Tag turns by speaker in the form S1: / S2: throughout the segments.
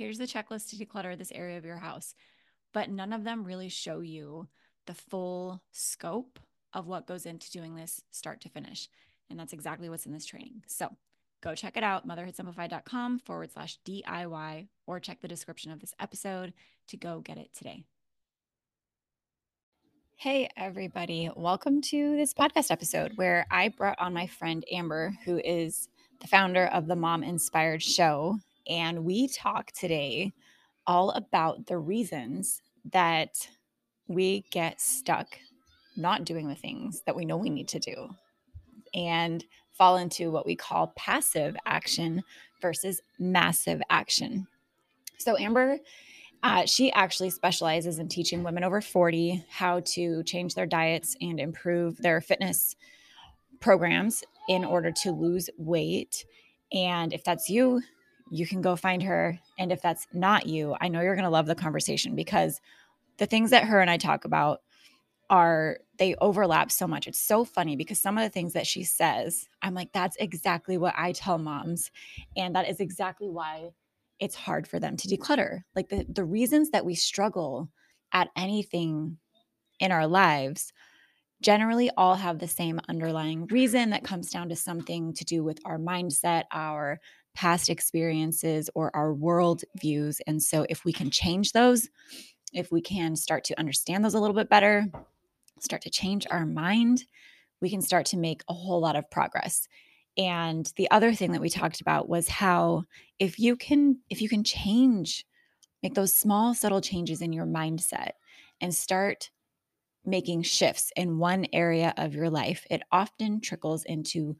S1: here's the checklist to declutter this area of your house. But none of them really show you the full scope of what goes into doing this start to finish. And that's exactly what's in this training. So go check it out, motherhoodsimplified.com forward slash DIY, or check the description of this episode to go get it today. Hey, everybody. Welcome to this podcast episode where I brought on my friend Amber, who is the founder of the Mom Inspired Show. And we talk today all about the reasons that we get stuck not doing the things that we know we need to do and fall into what we call passive action versus massive action. So, Amber, uh, she actually specializes in teaching women over 40 how to change their diets and improve their fitness programs in order to lose weight. And if that's you, you can go find her. And if that's not you, I know you're going to love the conversation because the things that her and I talk about are they overlap so much. It's so funny because some of the things that she says, I'm like, that's exactly what I tell moms. And that is exactly why it's hard for them to declutter. Like the, the reasons that we struggle at anything in our lives generally all have the same underlying reason that comes down to something to do with our mindset, our past experiences, or our world views. And so, if we can change those, if we can start to understand those a little bit better, start to change our mind, we can start to make a whole lot of progress. And the other thing that we talked about was how if you can if you can change make those small subtle changes in your mindset and start making shifts in one area of your life, it often trickles into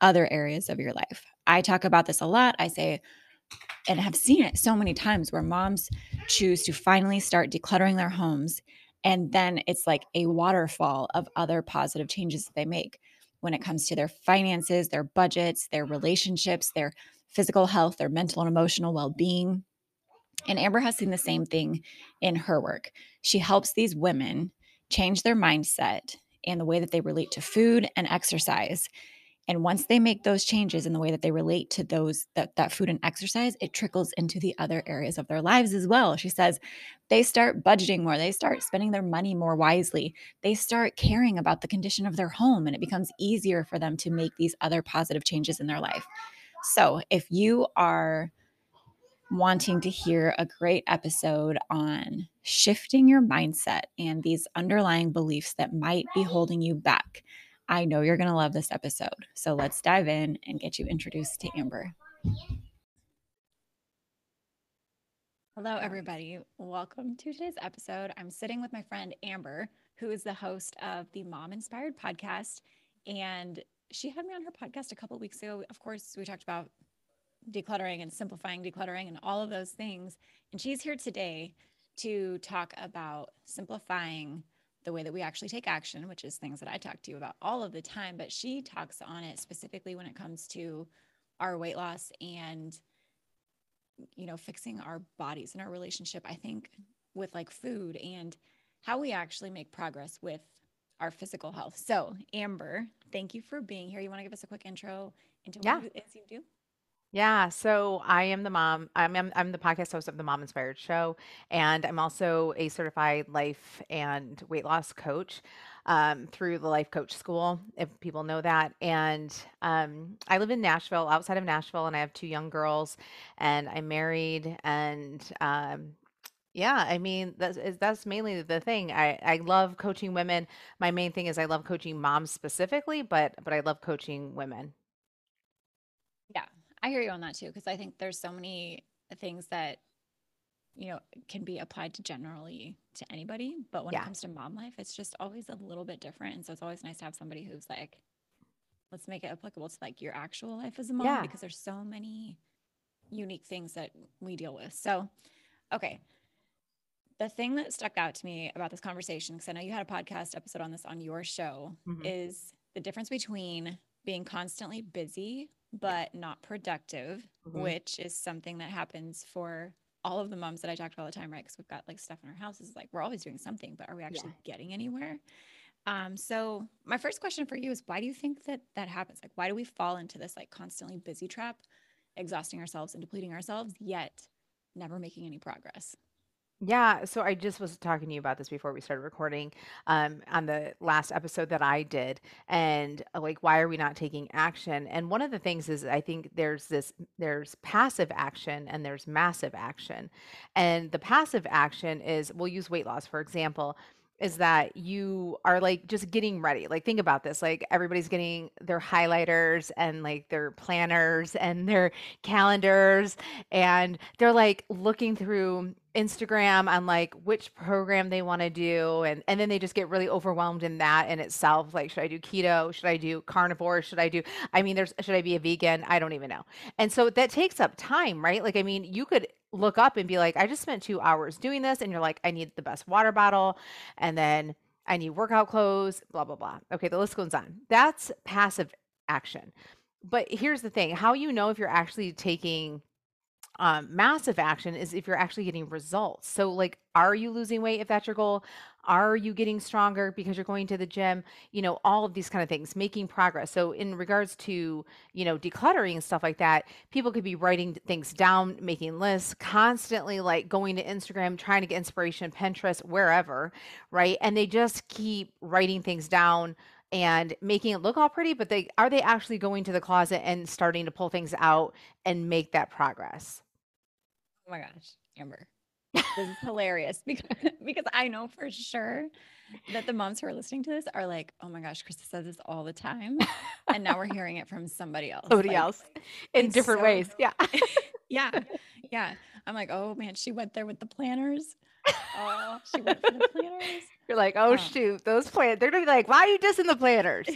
S1: other areas of your life. I talk about this a lot. I say, and have seen it so many times where moms choose to finally start decluttering their homes. And then it's like a waterfall of other positive changes that they make when it comes to their finances, their budgets, their relationships, their physical health, their mental and emotional well being. And Amber has seen the same thing in her work. She helps these women change their mindset and the way that they relate to food and exercise and once they make those changes in the way that they relate to those that, that food and exercise, it trickles into the other areas of their lives as well. She says they start budgeting more, they start spending their money more wisely, they start caring about the condition of their home, and it becomes easier for them to make these other positive changes in their life. So if you are wanting to hear a great episode on shifting your mindset and these underlying beliefs that might be holding you back, I know you're going to love this episode. So let's dive in and get you introduced to Amber. Hello, everybody. Welcome to today's episode. I'm sitting with my friend Amber, who is the host of the Mom Inspired podcast. And she had me on her podcast a couple weeks ago. Of course, we talked about decluttering and simplifying decluttering and all of those things. And she's here today to talk about simplifying the way that we actually take action, which is things that I talk to you about all of the time, but she talks on it specifically when it comes to our weight loss and you know fixing our bodies and our relationship i think with like food and how we actually make progress with our physical health. So amber thank you for being here. You want to give us a quick intro into what yeah. it is you do
S2: yeah, so I am the mom. I'm, I'm I'm the podcast host of the Mom Inspired Show, and I'm also a certified life and weight loss coach um, through the Life Coach School, if people know that. And um, I live in Nashville, outside of Nashville, and I have two young girls, and I'm married, and um, yeah, I mean that's that's mainly the thing. I I love coaching women. My main thing is I love coaching moms specifically, but but I love coaching women.
S1: I hear you on that too, because I think there's so many things that you know can be applied to generally to anybody, but when yeah. it comes to mom life, it's just always a little bit different. And so it's always nice to have somebody who's like, let's make it applicable to like your actual life as a mom, yeah. because there's so many unique things that we deal with. So, okay. The thing that stuck out to me about this conversation, because I know you had a podcast episode on this on your show, mm-hmm. is the difference between being constantly busy but not productive, mm-hmm. which is something that happens for all of the moms that I talk to all the time, right? Because we've got like stuff in our houses, like we're always doing something, but are we actually yeah. getting anywhere? Um, so my first question for you is why do you think that that happens? Like, why do we fall into this like constantly busy trap, exhausting ourselves and depleting ourselves, yet never making any progress?
S2: Yeah, so I just was talking to you about this before we started recording um, on the last episode that I did, and uh, like, why are we not taking action? And one of the things is, I think there's this there's passive action and there's massive action, and the passive action is we'll use weight loss for example is that you are like just getting ready. Like think about this. Like everybody's getting their highlighters and like their planners and their calendars and they're like looking through Instagram on like which program they want to do and and then they just get really overwhelmed in that in itself like should I do keto should I do carnivore should I do I mean there's should I be a vegan I don't even know and so that takes up time right like I mean you could look up and be like I just spent 2 hours doing this and you're like I need the best water bottle and then I need workout clothes blah blah blah. Okay the list goes on. That's passive action. But here's the thing how you know if you're actually taking um, massive action is if you're actually getting results. So, like, are you losing weight if that's your goal? Are you getting stronger because you're going to the gym? You know, all of these kind of things, making progress. So, in regards to, you know, decluttering and stuff like that, people could be writing things down, making lists, constantly like going to Instagram, trying to get inspiration, Pinterest, wherever, right? And they just keep writing things down and making it look all pretty, but they are they actually going to the closet and starting to pull things out and make that progress?
S1: Oh my gosh, Amber. This is hilarious because because I know for sure that the moms who are listening to this are like, oh my gosh, Krista says this all the time. And now we're hearing it from somebody else.
S2: Somebody like, else in different so, ways. Yeah.
S1: yeah. Yeah. I'm like, oh man, she went there with the planners. Oh, she went for the
S2: planners. You're like, oh, oh. shoot, those planners. They're gonna be like, why are you dissing the planners?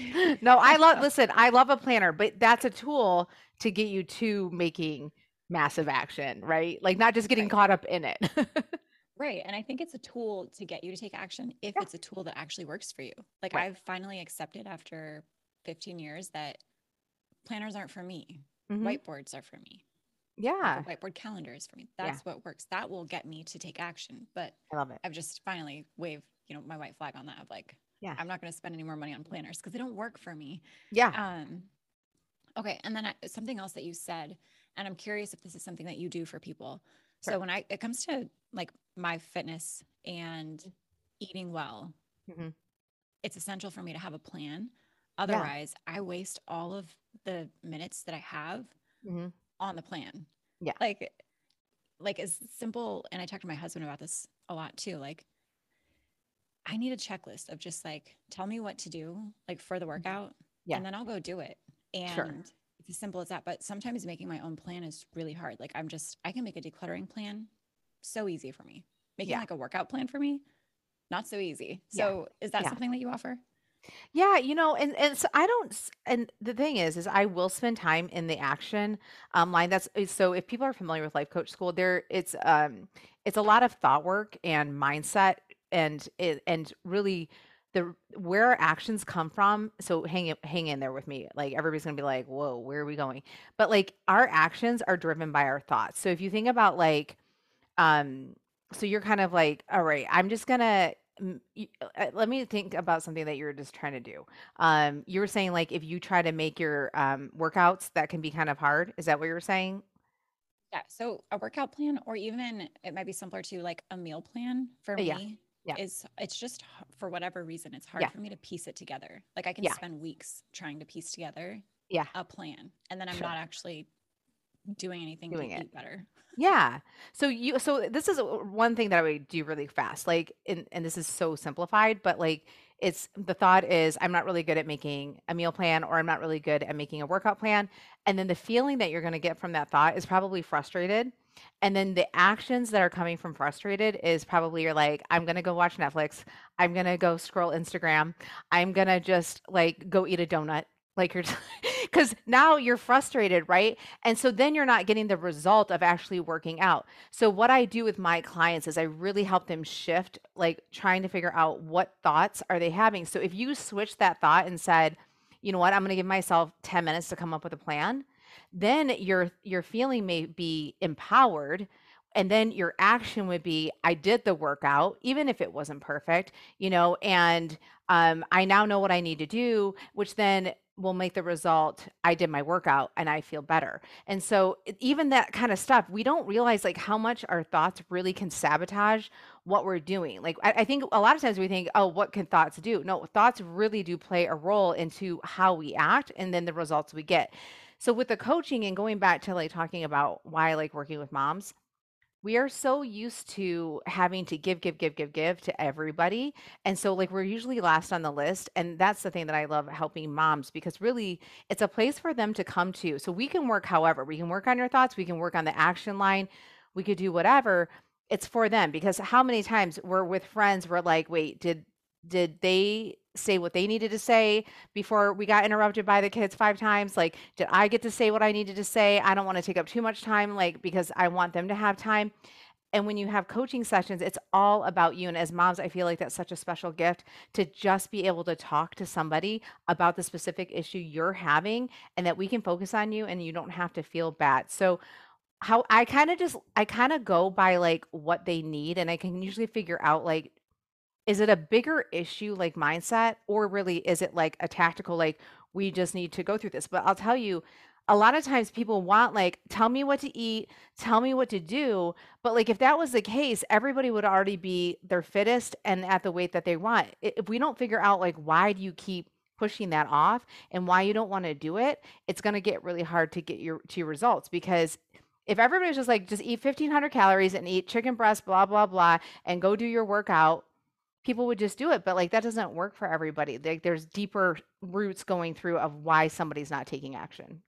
S2: No, I love listen, I love a planner, but that's a tool to get you to making massive action, right? Like not just getting right. caught up in it.
S1: right. And I think it's a tool to get you to take action if yeah. it's a tool that actually works for you. Like right. I've finally accepted after 15 years that planners aren't for me. Mm-hmm. Whiteboards are for me.
S2: Yeah.
S1: Like whiteboard calendars for me.
S2: Yeah.
S1: That's what works. That will get me to take action. But
S2: I love it.
S1: I've just finally waved, you know, my white flag on that of like,
S2: Yeah.
S1: I'm not going to spend any more money on planners because they don't work for me.
S2: Yeah.
S1: Um, okay. And then I, something else that you said, and I'm curious if this is something that you do for people.
S2: Sure.
S1: So when I, it comes to like my fitness and eating well,
S2: Mhm.
S1: it's essential for me to have a plan. Otherwise, I waste all of the minutes that I have
S2: Mhm.
S1: on the plan.
S2: Yeah.
S1: Like, like as simple, and I talk to my husband about this a lot too. Like, I need a checklist of just like, tell me what to do, like for the workout,
S2: Mm-hmm. Yeah.
S1: and then I'll go do it. And
S2: Sure.
S1: It's as simple as that. But sometimes making my own plan is really hard. Like, I'm just, I can make a decluttering plan so easy for me. Making
S2: Yeah.
S1: like a workout plan for me, not so easy.
S2: Yeah.
S1: So, is that
S2: Yeah.
S1: something that you offer?
S2: Yeah, you know, and and so I don't and the thing is is I will spend time in the action um line. That's so if people are familiar with life coach school, there it's um it's a lot of thought work and mindset and it and really the where our actions come from. So hang in- hang in there with me. Like everybody's gonna be like, whoa, where are we going? But like our actions are driven by our thoughts. So if you think about like um so you're kind of like all right i'm just gonna uh, let me think about something that you're just trying to do um you were saying like if you try to make your um workouts that can be kind of hard is that what you were saying
S1: Yeah. So a workout plan, or even it might be simpler to like a meal plan for
S2: Uh, yeah,
S1: me
S2: yeah.
S1: is it's just for whatever reason, it's hard
S2: yeah
S1: for me to piece it together. Like I can
S2: yeah
S1: spend weeks trying to piece together
S2: yeah
S1: a plan and then I'm
S2: sure
S1: not actually doing anything to
S2: doing it
S1: eat better.
S2: Yeah. So you so this is uh, one thing that I would do really fast. Like and and this is so simplified, but like it's the thought is I'm not really good at making a meal plan or I'm not really good at making a workout plan. And then the feeling that you're going to get from that thought is probably frustrated. And then the actions that are coming from frustrated is probably you're like, I'm going to go watch Netflix. I'm going to go scroll Instagram. I'm going to just like go eat a donut. Like you're, because now you're frustrated, right? And so then you're not getting the result of actually working out. So what I do with my clients is I really help them shift, like trying to figure out what thoughts are they having. So if you switch that thought and said, you know what, I'm going to give myself 10 minutes to come up with a plan, then your your feeling may be empowered and then your action would be i did the workout even if it wasn't perfect you know and um, i now know what i need to do which then will make the result i did my workout and i feel better. And so even that kind of stuff we don't realize like how much our thoughts really can sabotage what we're doing like I, I think a lot of times we think oh what can thoughts do? No thoughts really do play a role into how we act and then the results we get so with the coaching and going back to like talking about why I like working with moms, we are so used to having to give, give, give, give, give to everybody. And so, like, we're usually last on the list. And that's the thing that I love helping moms because really it's a place for them to come to. So, we can work however, we can work on your thoughts, we can work on the action line, we could do whatever. It's for them because how many times we're with friends, we're like, wait, did, did they say what they needed to say before we got interrupted by the kids five times like did i get to say what i needed to say? I don't want to take up too much time like because i want them to have time. And when you have coaching sessions it's all about you and as moms i feel like that's such a special gift to just be able to talk to somebody about the specific issue you're having and that we can focus on you and you don't have to feel bad. So how i kind of just i kind of go by like what they need and i can usually figure out like is it a bigger issue like mindset or really is it like a tactical like we just need to go through this? But i'll tell you a lot of times people want like tell me what to eat tell me what to do but like if that was the case everybody would already be their fittest and at the weight that they want. If we don't figure out like why do you keep pushing that off and why you don't want to do it it's going to get really hard to get your to your results because if everybody's just like just eat 1500 calories and eat chicken breast blah blah blah and go do your workout people would just do it but like that doesn't work for everybody like there's deeper roots going through of why somebody's not taking action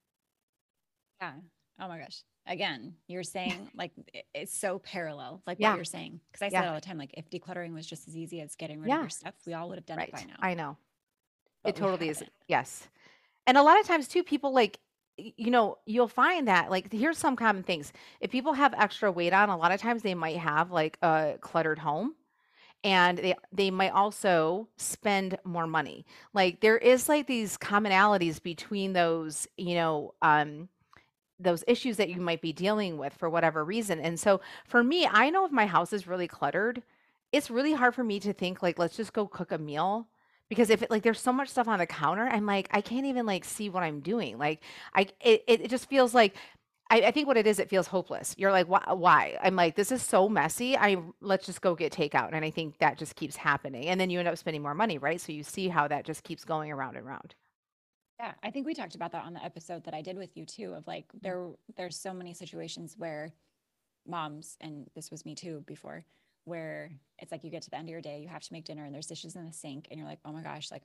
S1: Yeah. Oh my gosh. Again, you're saying like it's so parallel, like
S2: Yeah.
S1: what you're saying. Cause I say
S2: Yeah.
S1: it all the time. Like if decluttering was just as easy as getting rid
S2: Yeah.
S1: of your stuff, we all would have done it
S2: right
S1: by now.
S2: i know
S1: but
S2: it totally is
S1: haven't.
S2: yes and a lot of times too people like you know you'll find that like here's some common things if people have extra weight on a lot of times they might have like a cluttered home and they they might also spend more money like there is like these commonalities between those you know um those issues that you might be dealing with for whatever reason. And so for me, I know if my house is really cluttered, it's really hard for me to think like let's just go cook a meal because if it like there's so much stuff on the counter, I'm like I can't even like see what I'm doing. Like I it it just feels like I, I think what it is, it feels hopeless. You're like, why, why? I'm like, this is so messy. I let's just go get takeout, and I think that just keeps happening, and then you end up spending more money, right? So you see how that just keeps going around and around.
S1: Yeah, I think we talked about that on the episode that I did with you too. Of like, mm-hmm. there, there's so many situations where moms, and this was me too before, where it's like you get to the end of your day, you have to make dinner, and there's dishes in the sink, and you're like, oh my gosh, like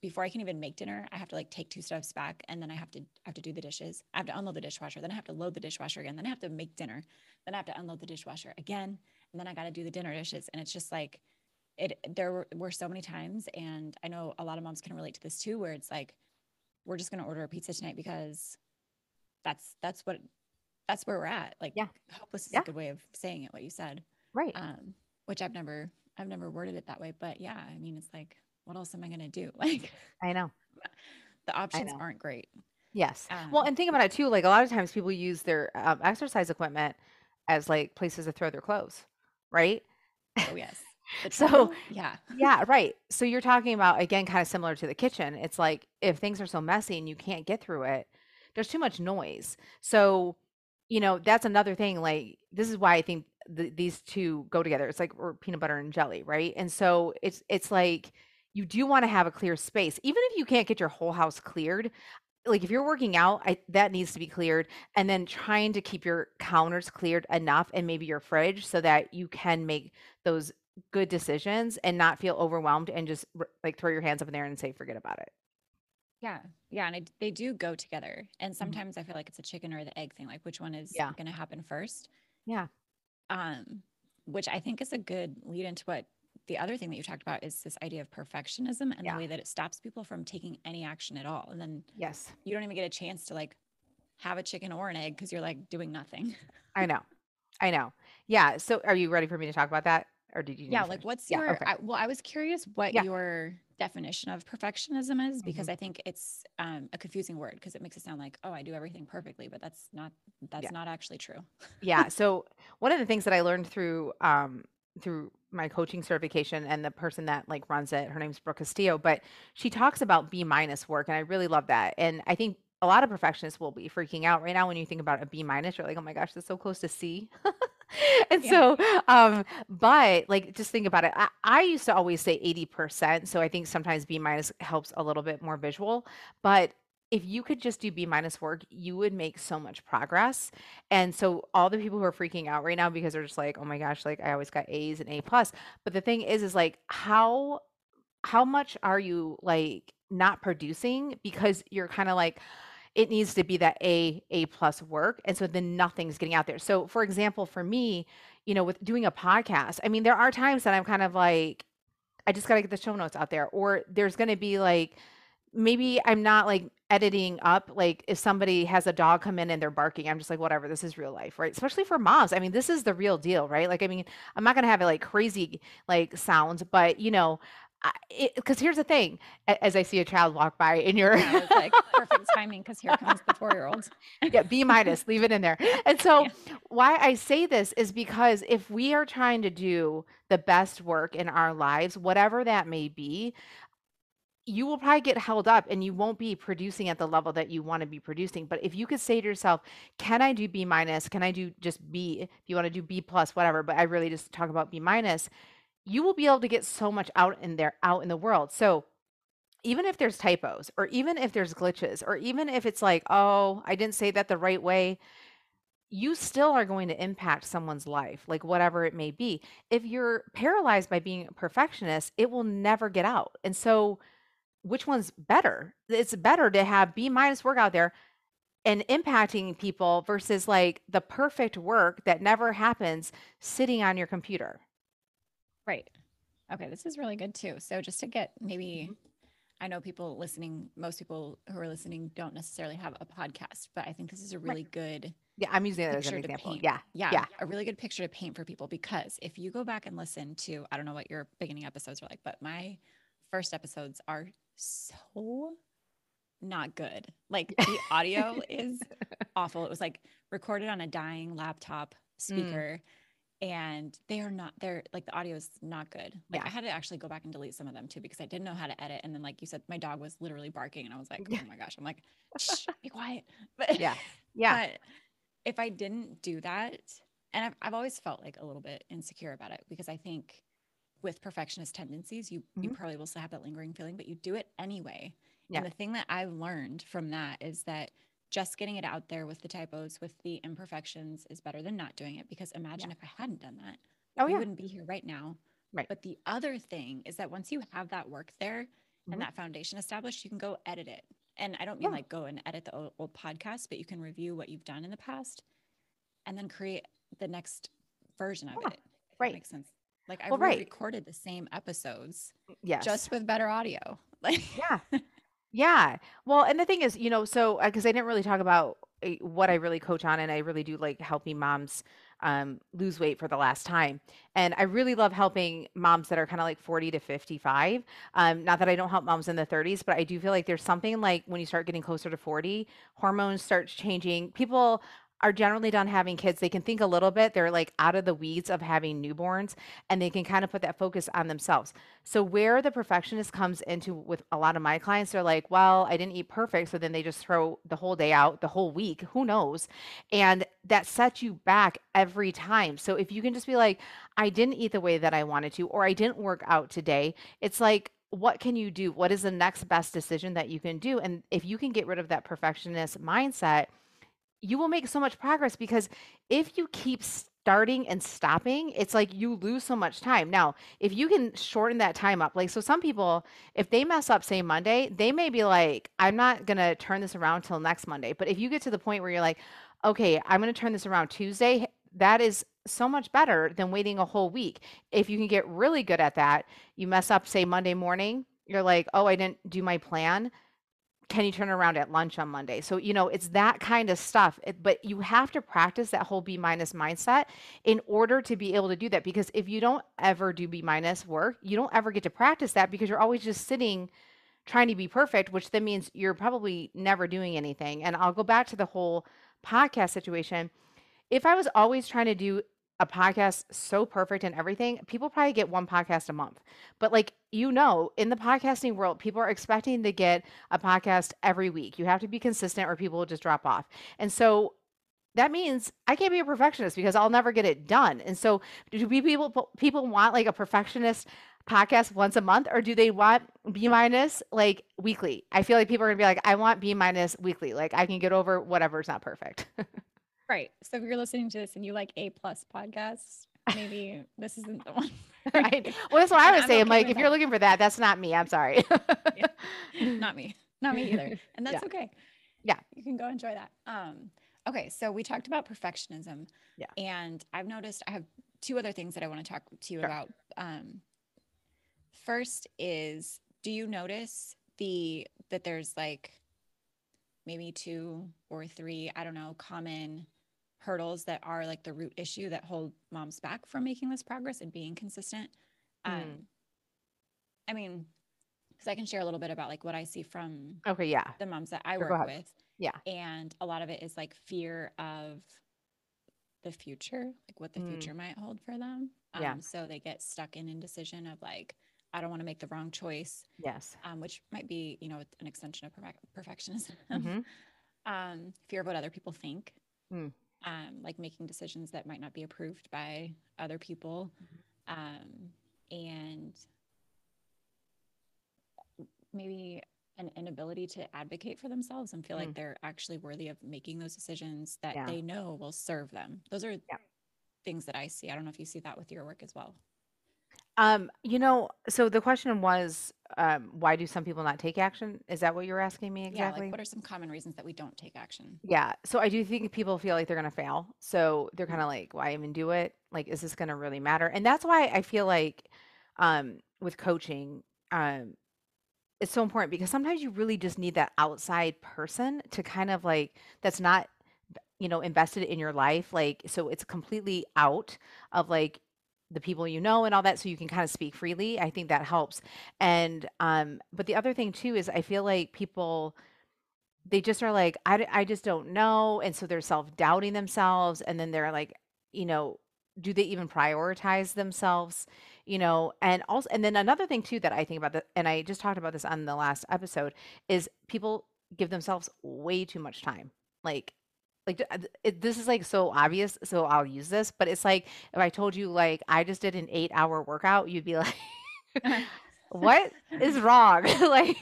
S1: before I can even make dinner, I have to like take two steps back and then I have to I have to do the dishes. I have to unload the dishwasher. Then I have to load the dishwasher again. Then I have to make dinner. Then I have to unload the dishwasher again. And then I got to do the dinner dishes. And it's just like it there were, were so many times and I know a lot of moms can relate to this too where it's like we're just going to order a pizza tonight because that's that's what that's where we're at. Like
S2: yeah.
S1: hopeless is
S2: yeah.
S1: a good way of saying it what you said.
S2: Right.
S1: Um which I've never I've never worded it that way, but yeah, I mean it's like what else am I going to do? Like,
S2: I know
S1: the options aren't great.
S2: Yes. Um, well, and think about it too. Like a lot of times people use their um, exercise equipment as like places to throw their clothes, right?
S1: Oh, yes.
S2: so,
S1: yeah.
S2: yeah, right. So you're talking about, again, kind of similar to the kitchen. It's like if things are so messy and you can't get through it, there's too much noise. So, you know, that's another thing. Like, this is why I think the, these two go together. It's like or peanut butter and jelly, right? And so it's, it's like, you do want to have a clear space. Even if you can't get your whole house cleared, like if you're working out, I, that needs to be cleared. And then trying to keep your counters cleared enough and maybe your fridge so that you can make those good decisions and not feel overwhelmed and just like throw your hands up in there and say, forget about it.
S1: Yeah. Yeah. And I, they do go together. And mm-hmm. sometimes mm-hmm. I feel like it's a chicken or the egg thing, like which one is
S2: yeah.
S1: going to happen first.
S2: Yeah.
S1: Um, which I think is a good lead into what the other thing that you talked about is this idea of perfectionism and yeah. the way that it stops people from taking any action at all. And then
S2: yes,
S1: you don't even get a chance to like have a chicken or an egg because you're like doing nothing.
S2: I know. I know. Yeah. So are you ready for me to talk about that? Or did you?
S1: Yeah. Like what's yeah, your, okay. I, well, I was curious what yeah. your definition of perfectionism is because mm-hmm. I think it's um, a confusing word because it makes it sound like, oh, I do everything perfectly, but that's not, that's yeah. not actually true.
S2: yeah. So one of the things that I learned through, um, through my coaching certification and the person that like runs it her name's brooke castillo but she talks about b minus work and i really love that and i think a lot of perfectionists will be freaking out right now when you think about a b minus you're like oh my gosh that's so close to c and yeah. so um but like just think about it I, I used to always say 80% so i think sometimes b minus helps a little bit more visual but if you could just do B minus work, you would make so much progress. And so all the people who are freaking out right now because they're just like, oh my gosh, like I always got A's and A plus. But the thing is, is like how how much are you like not producing because you're kind of like it needs to be that A A plus work. And so then nothing's getting out there. So for example, for me, you know, with doing a podcast, I mean, there are times that I'm kind of like, I just gotta get the show notes out there. Or there's gonna be like maybe I'm not like editing up like if somebody has a dog come in and they're barking i'm just like whatever this is real life right? Especially for moms i mean this is the real deal right? Like i mean i'm not going to have it like crazy like sounds but you know because here's the thing as i see a child walk by in your
S1: yeah, like perfect timing because here comes the four year old
S2: yeah b minus leave it in there. And so yeah. why i say this is because if we are trying to do the best work in our lives whatever that may be you will probably get held up and you won't be producing at the level that you want to be producing. But if you could say to yourself, can I do B minus? Can I do just B? If you want to do B plus, whatever, but I really just talk about B minus, you will be able to get so much out in there, out in the world. So even if there's typos or even if there's glitches or even if it's like, oh, I didn't say that the right way, you still are going to impact someone's life, like whatever it may be. If you're paralyzed by being a perfectionist, it will never get out. And so, which one's better? It's better to have B minus work out there and impacting people versus like the perfect work that never happens sitting on your computer.
S1: Right. Okay, this is really good too. So just to get maybe mm-hmm. I know people listening, most people who are listening don't necessarily have a podcast, but I think this is a really right. good
S2: Yeah, I'm using that as an example. Yeah.
S1: yeah. Yeah. A really good picture to paint for people because if you go back and listen to I don't know what your beginning episodes were like, but my first episodes are so not good. Like the audio is awful. It was like recorded on a dying laptop
S2: Mm.
S1: speaker. And they are not, they're like the audio is not good. Like
S2: Yeah.
S1: I had to actually go back and delete some of them too because I didn't know how to edit. And then, like you said, my dog was literally barking and I was like, oh my gosh. I'm like, Shh, be quiet. But
S2: Yeah. Yeah.
S1: But if I didn't do that, and I've, I've always felt like a little bit insecure about it because I think with perfectionist tendencies, you you
S2: Mhm.
S1: probably will still have that lingering feeling, but you do it anyway.
S2: Yeah.
S1: And the thing that I've learned from that is that just getting it out there with the typos, with the imperfections, is better than not doing it. Because imagine if I hadn't done that,
S2: Oh
S1: we
S2: yeah.
S1: wouldn't be here right now.
S2: Right.
S1: But the other thing is that once you have that work there
S2: Mhm.
S1: and that foundation established, you can go edit it. And I don't mean
S2: Yeah.
S1: like go and edit the old, old podcast, but you can review what you've done in the past and then create the next version of
S2: Yeah,
S1: it.
S2: Right.
S1: That makes sense. Like I
S2: Well, right.
S1: recorded the same episodes
S2: Yes.
S1: just with better audio. Like
S2: Yeah. Yeah. Well, and the thing is, you know, so because I didn't really talk about uh, what I really coach on, and I really do like helping moms um, lose weight for the last time. And I really love helping moms that are kind of like 40 to 55. Um, not that I don't help moms in the 30s, but I do feel like there's something like when you start getting closer to 40, hormones start changing. People are generally done having kids. They can think a little bit. They're like out of the weeds of having newborns, and they can kind of put that focus on themselves. So where the perfectionist comes into with a lot of my clients, they're like, "Well, I didn't eat perfect," so then they just throw the whole day out, the whole week, who knows? And that sets you back every time. So if you can just be like, "I didn't eat the way that I wanted to," or "I didn't work out today," it's like, what can you do? What is the next best decision that you can do? And if you can get rid of that perfectionist mindset, you will make so much progress because if you keep starting and stopping, it's like you lose so much time. Now, if you can shorten that time up, like so some people, if they mess up, say Monday, they may be like, I'm not gonna turn this around till next Monday. But if you get to the point where you're like, okay, I'm gonna turn this around Tuesday, that is so much better than waiting a whole week. If you can get really good at that, you mess up, say Monday morning, you're like, oh, I didn't do my plan can you turn around at lunch on Monday? So, you know, it's that kind of stuff. It, but you have to practice that whole B minus mindset in order to be able to do that. Because if you don't ever do B minus work, you don't ever get to practice that because you're always just sitting trying to be perfect, which then means you're probably never doing anything. And I'll go back to the whole podcast situation. If I was always trying to do a podcast so perfect and everything, people probably get one podcast a month. But like you know, in the podcasting world, people are expecting to get a podcast every week. You have to be consistent or people will just drop off. And so that means I can't be a perfectionist because I'll never get it done. And so do people people want like a perfectionist podcast once a month or do they want B minus like weekly? I feel like people are gonna be like, I want B minus weekly. Like I can get over whatever's not perfect.
S1: right. So if you're listening to this and you like A plus podcasts, maybe this isn't the one.
S2: right. Well, that's what I was
S1: I'm
S2: saying.
S1: okay
S2: like, if you're looking for that, that's not me. I'm sorry.
S1: Not me. Not me either. And that's
S2: Yeah.
S1: okay.
S2: Yeah.
S1: You can go enjoy that. Um, okay, so we talked about perfectionism.
S2: Yeah.
S1: And I've noticed I have two other things that I want to talk to you
S2: Sure.
S1: about. Um, first is do you notice the that there's like maybe two or three, I don't know, common hurdles that are like the root issue that hold moms back from making this progress and being consistent? Um,
S2: Mm.
S1: I mean, because I can share a little bit about like what I see from
S2: okay. Yeah.
S1: the moms that I work with.
S2: Yeah.
S1: And a lot of it is like fear of the future, like what the
S2: Mm.
S1: future might hold for them. Um,
S2: Yeah.
S1: So they get stuck in indecision of like, I don't want to make the wrong choice,
S2: Yes.
S1: um, which might be, you know, an extension of perfec- perfectionism.
S2: Mhm.
S1: um, fear of what other people think,
S2: Mm.
S1: Um, like making decisions that might not be approved by other people.
S2: Mm-hmm.
S1: Um, and maybe an inability to advocate for themselves and feel
S2: Mm.
S1: like they're actually worthy of making those decisions that
S2: Yeah.
S1: they know will serve them. Those are
S2: Yeah.
S1: things that I see. I don't know if you see that with your work as well.
S2: Um, you know, so the question was, um, why do some people not take action? Is that what you're asking me
S1: Yeah,
S2: exactly?
S1: like what are some common reasons that we don't take action?
S2: Yeah. So I do think people feel like they're going to fail. So they're
S1: Mm.
S2: kind of like, why even do it? Like, is this going to really matter? And that's why I feel like um, with coaching, um, it's so important because sometimes you really just need that outside person to kind of like, that's not, you know, invested in your life. Like, so it's completely out of like, the people you know and all that so you can kind of speak freely i think that helps and um but the other thing too is i feel like people they just are like, I, I just don't know. And so they're self doubting themselves. And then they're like, you know, do they even prioritize themselves? You know, and also, and then another thing too that I think about that, and I just talked about this on the last episode, is people give themselves way too much time. Like, like it, this is like so obvious, so I'll use this. But it's like if I told you like I just did an eight hour workout, you'd be like, what is wrong? like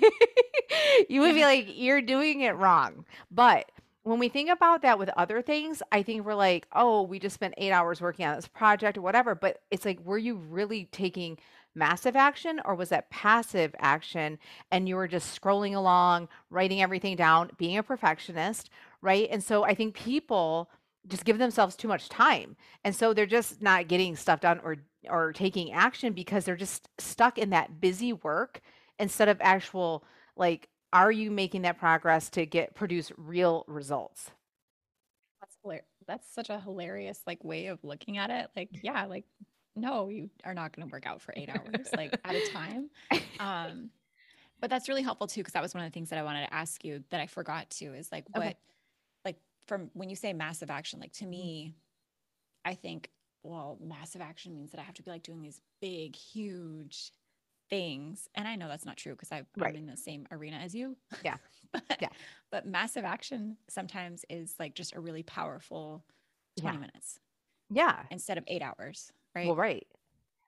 S2: you would be like, you're doing it wrong. But when we think about that with other things, I think we're like, oh, we just spent eight hours working on this project or whatever. But it's like, were you really taking massive action or was that passive action and you were just scrolling along, writing everything down, being a perfectionist, right? And so I think people just give themselves too much time. And so they're just not getting stuff done or or taking action because they're just stuck in that busy work instead of actual like are you making that progress to get produce real results
S1: that's hilarious. that's such a hilarious like way of looking at it like yeah like no you are not going to work out for eight hours like at a time um but that's really helpful too because that was one of the things that i wanted to ask you that i forgot to is like what okay. From when you say massive action like to mm-hmm. me i think well, massive action means that I have to be like doing these big, huge things. And I know that's not true because I'm right. in the same arena as you.
S2: Yeah.
S1: but,
S2: yeah.
S1: But massive action sometimes is like just a really powerful 20 yeah. minutes.
S2: Yeah.
S1: Instead of eight hours. Right.
S2: Well, right.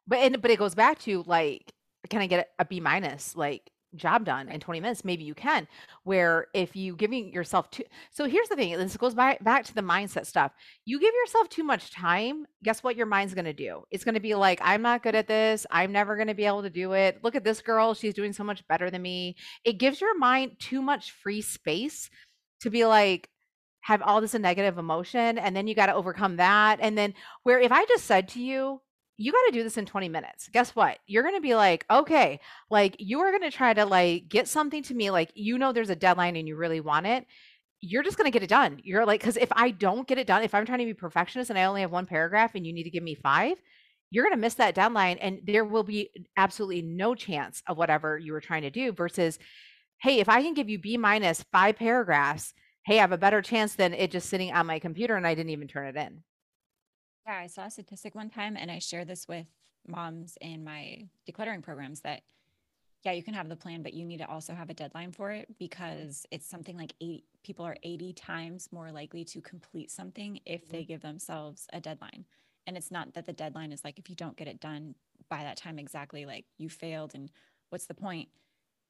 S2: But, and, but it goes back to like, can I get a B minus? Like, job done in 20 minutes maybe you can where if you giving yourself too so here's the thing this goes by, back to the mindset stuff. You give yourself too much time guess what your mind's going to do? It's going to be like i'm not good at this i'm never going to be able to do it look at this girl she's doing so much better than me. It gives your mind too much free space to be like have all this negative emotion and then you got to overcome that and then where if i just said to you you got to do this in 20 minutes. Guess what? You're going to be like, okay, like you are going to try to like get something to me, like you know there's a deadline and you really want it. You're just going to get it done. You're like, because if I don't get it done, if I'm trying to be perfectionist and I only have one paragraph and you need to give me five, you're going to miss that deadline and there will be absolutely no chance of whatever you were trying to do versus, hey, if I can give you B minus five paragraphs, hey, I have a better chance than it just sitting on my computer and I didn't even turn it in.
S1: Yeah, I saw a statistic one time and I share this with moms in my decluttering programs that yeah, you can have the plan, but you need to also have a deadline for it because it's something like eight people are 80 times more likely to complete something if they mm-hmm. give themselves a deadline. And it's not that the deadline is like if you don't get it done by that time exactly, like you failed and what's the point?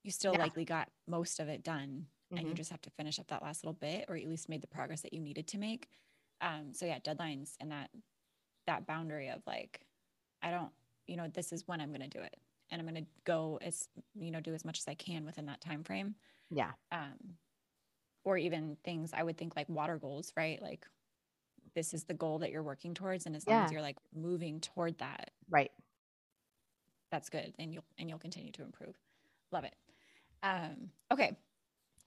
S1: You still yeah. likely got most of it done mm-hmm. and you mm-hmm. just have to finish up that last little bit or at least made the progress that you needed to make. Um, so yeah, deadlines and that that boundary of like, I don't, you know, this is when I'm going to do it. And I'm going to go as, you know, do as much as I can within that time frame.
S2: Yeah.
S1: Um, or even things I would think like water goals, right? Like this is the goal that you're working towards. And as long as you're like moving toward that,
S2: right.
S1: That's good. And you'll, and you'll continue to improve. Love it. Um, okay.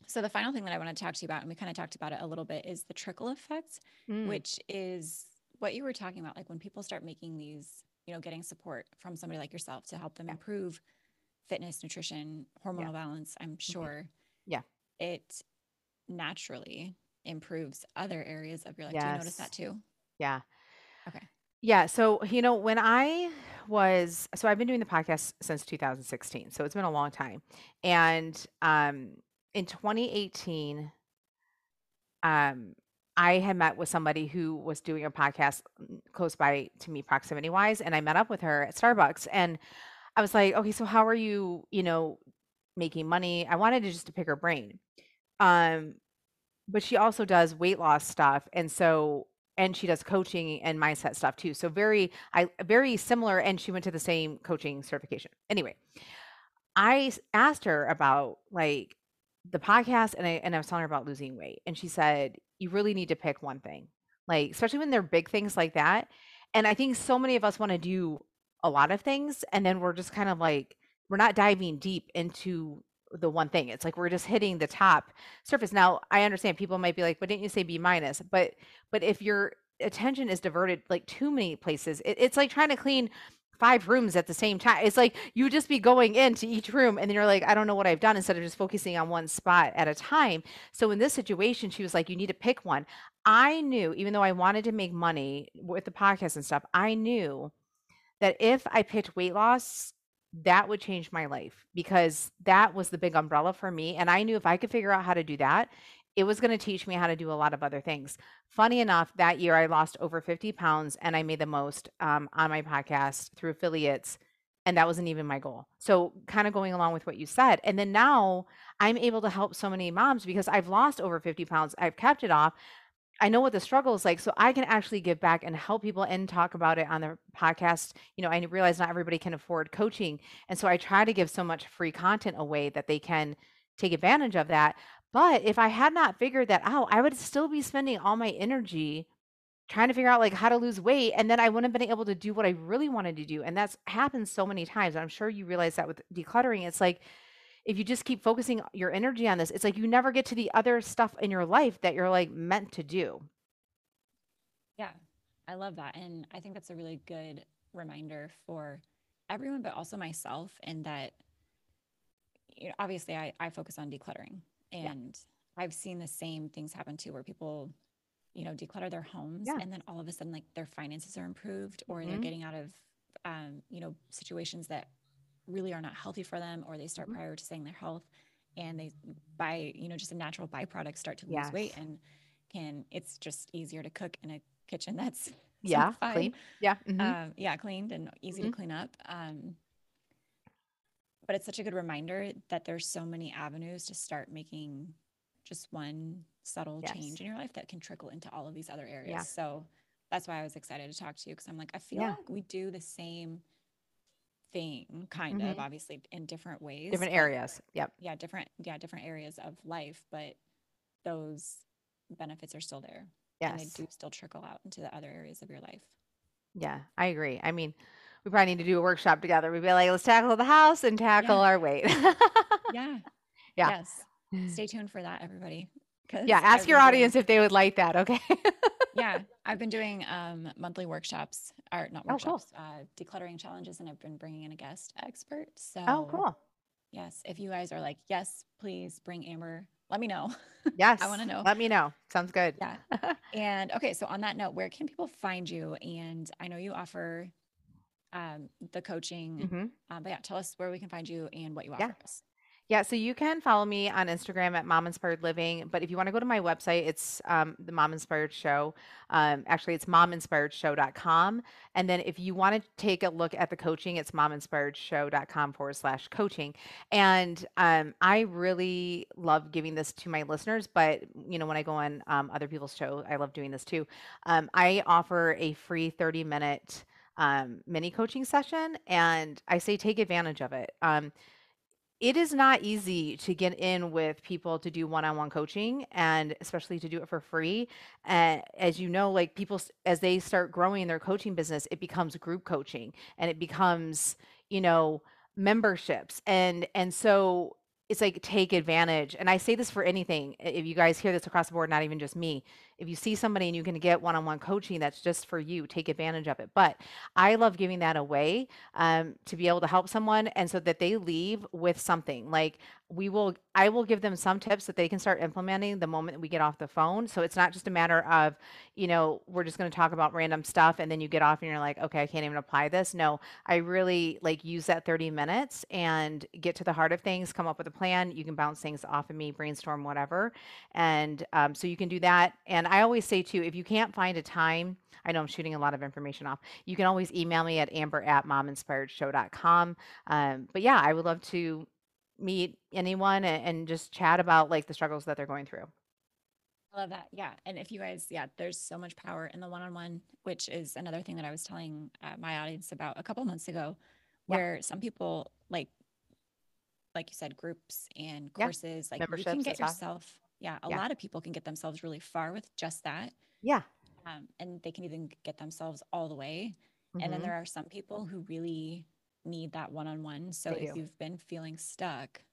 S1: So the final thing that I want to talk to you about, and we kind of talked about it a little bit, is the trickle effect, mm. which is what you were talking about, like when people start making these, you know, getting support from somebody like yourself to help them yeah. improve fitness, nutrition, hormonal yeah. balance, I'm mm-hmm. sure.
S2: Yeah.
S1: It naturally improves other areas of your life. Yes. Do you notice that too?
S2: Yeah.
S1: Okay.
S2: Yeah. So, you know, when I was, so I've been doing the podcast since 2016. So it's been a long time. And um, in 2018, um, I had met with somebody who was doing a podcast mm, close by to me, proximity wise, and I met up with her at Starbucks. And I was like, okay, so how are you, you know, making money? I wanted to just to pick her brain. Um, but she also does weight loss stuff. And so, and she does coaching and mindset stuff too. So very, I very similar. And she went to the same coaching certification. Anyway, I asked her about like the podcast and I and I was telling her about losing weight. And she said, you really need to pick one thing. Like, especially when they're big things like that. And I think so many of us want to do a lot of things and then we're just kind of like we're not diving deep into the one thing. It's like we're just hitting the top surface. Now, I understand people might be like, "But didn't you say B minus?" But but if your attention is diverted like too many places, it, it's like trying to clean five rooms at the same time. It's like you just be going into each room and then you're like, I don't know what I've done instead of just focusing on one spot at a time. So in this situation, she was like, you need to pick one. I knew, even though I wanted to make money with the podcast and stuff, I knew that if I picked weight loss, that would change my life because that was the big umbrella for me. And I knew if I could figure out how to do that, it was going to teach me how to do a lot of other things. Funny enough, that year I lost over 50 pounds and I made the most um, on my podcast through affiliates. And that wasn't even my goal. So, kind of going along with what you said. And then now I'm able to help so many moms because I've lost over 50 pounds. I've kept it off. I know what the struggle is like, so I can actually give back and help people and talk about it on their podcast. You know, I realize not everybody can afford coaching. And so I try to give so much free content away that they can take advantage of that. But if I had not figured that out, I would still be spending all my energy trying to figure out like how to lose weight and then I wouldn't have been able to do what I really wanted to do. And that's happened so many times. I'm sure you realize that with decluttering. It's like if you just keep focusing your energy on this, it's like you never get to the other stuff in your life that you're like meant to do.
S1: Yeah, I love that. And I think that's a really good reminder for everyone, but also myself, in that, you know, obviously I, I focus on decluttering and yeah. I've seen the same things happen too, where people, you know, declutter their homes yeah. and then all of a sudden like their finances are improved or mm-hmm. they're getting out of, um, you know, situations that really are not healthy for them or they start mm-hmm. prioritizing their health and they by you know just a natural byproduct start to lose yes. weight and can it's just easier to cook in a kitchen that's
S2: yeah clean yeah
S1: mm-hmm. um, yeah cleaned and easy mm-hmm. to clean up um, but it's such a good reminder that there's so many avenues to start making just one subtle yes. change in your life that can trickle into all of these other areas yeah. so that's why i was excited to talk to you because i'm like i feel yeah. like we do the same thing kind mm-hmm. of obviously in different ways
S2: different areas yep
S1: yeah different yeah different areas of life but those benefits are still there yes and they do still trickle out into the other areas of your life
S2: yeah i agree i mean we probably need to do a workshop together we'd be like let's tackle the house and tackle yeah. our weight
S1: yeah yeah yes stay tuned for that everybody
S2: yeah ask your audience if they would like that okay
S1: yeah, I've been doing um, monthly workshops, or not workshops, oh, cool. uh, decluttering challenges, and I've been bringing in a guest expert.
S2: So, oh, cool.
S1: Yes, if you guys are like, yes, please bring Amber. Let me know.
S2: Yes,
S1: I want to know.
S2: Let me know. Sounds good.
S1: Yeah. and okay, so on that note, where can people find you? And I know you offer um, the coaching, mm-hmm. um, but yeah, tell us where we can find you and what you offer yeah. us.
S2: Yeah, so you can follow me on Instagram at Mom Inspired Living. But if you want to go to my website, it's um, the Mom Inspired Show. Um, actually, it's mominspiredshow.com. And then if you want to take a look at the coaching, it's mominspiredshow.com forward slash coaching. And um, I really love giving this to my listeners. But, you know, when I go on um, other people's show, I love doing this too. Um, I offer a free 30 minute um, mini coaching session. And I say take advantage of it. Um, it is not easy to get in with people to do one-on-one coaching and especially to do it for free and as you know like people as they start growing their coaching business it becomes group coaching and it becomes you know memberships and and so it's like take advantage and i say this for anything if you guys hear this across the board not even just me if you see somebody and you can get one-on-one coaching that's just for you take advantage of it but i love giving that away um, to be able to help someone and so that they leave with something like we will i will give them some tips that they can start implementing the moment we get off the phone so it's not just a matter of you know we're just going to talk about random stuff and then you get off and you're like okay i can't even apply this. No i really like use that 30 minutes and get to the heart of things come up with a plan you can bounce things off of me brainstorm whatever and um, so you can do that and I always say too, if you can't find a time, I know I'm shooting a lot of information off. You can always email me at amber at mominspiredshow.com. Um, but yeah, I would love to meet anyone and, and just chat about like the struggles that they're going through.
S1: I love that. Yeah. And if you guys, yeah, there's so much power in the one on one, which is another thing that I was telling uh, my audience about a couple months ago, where yeah. some people like, like you said, groups and courses, yeah. like you can get yourself yeah, a yeah. lot of people can get themselves really far with just that.
S2: Yeah.
S1: Um, and they can even get themselves all the way. Mm-hmm. And then mm-hmm. there are some people who really need that one on one. So they if do. you've been feeling stuck,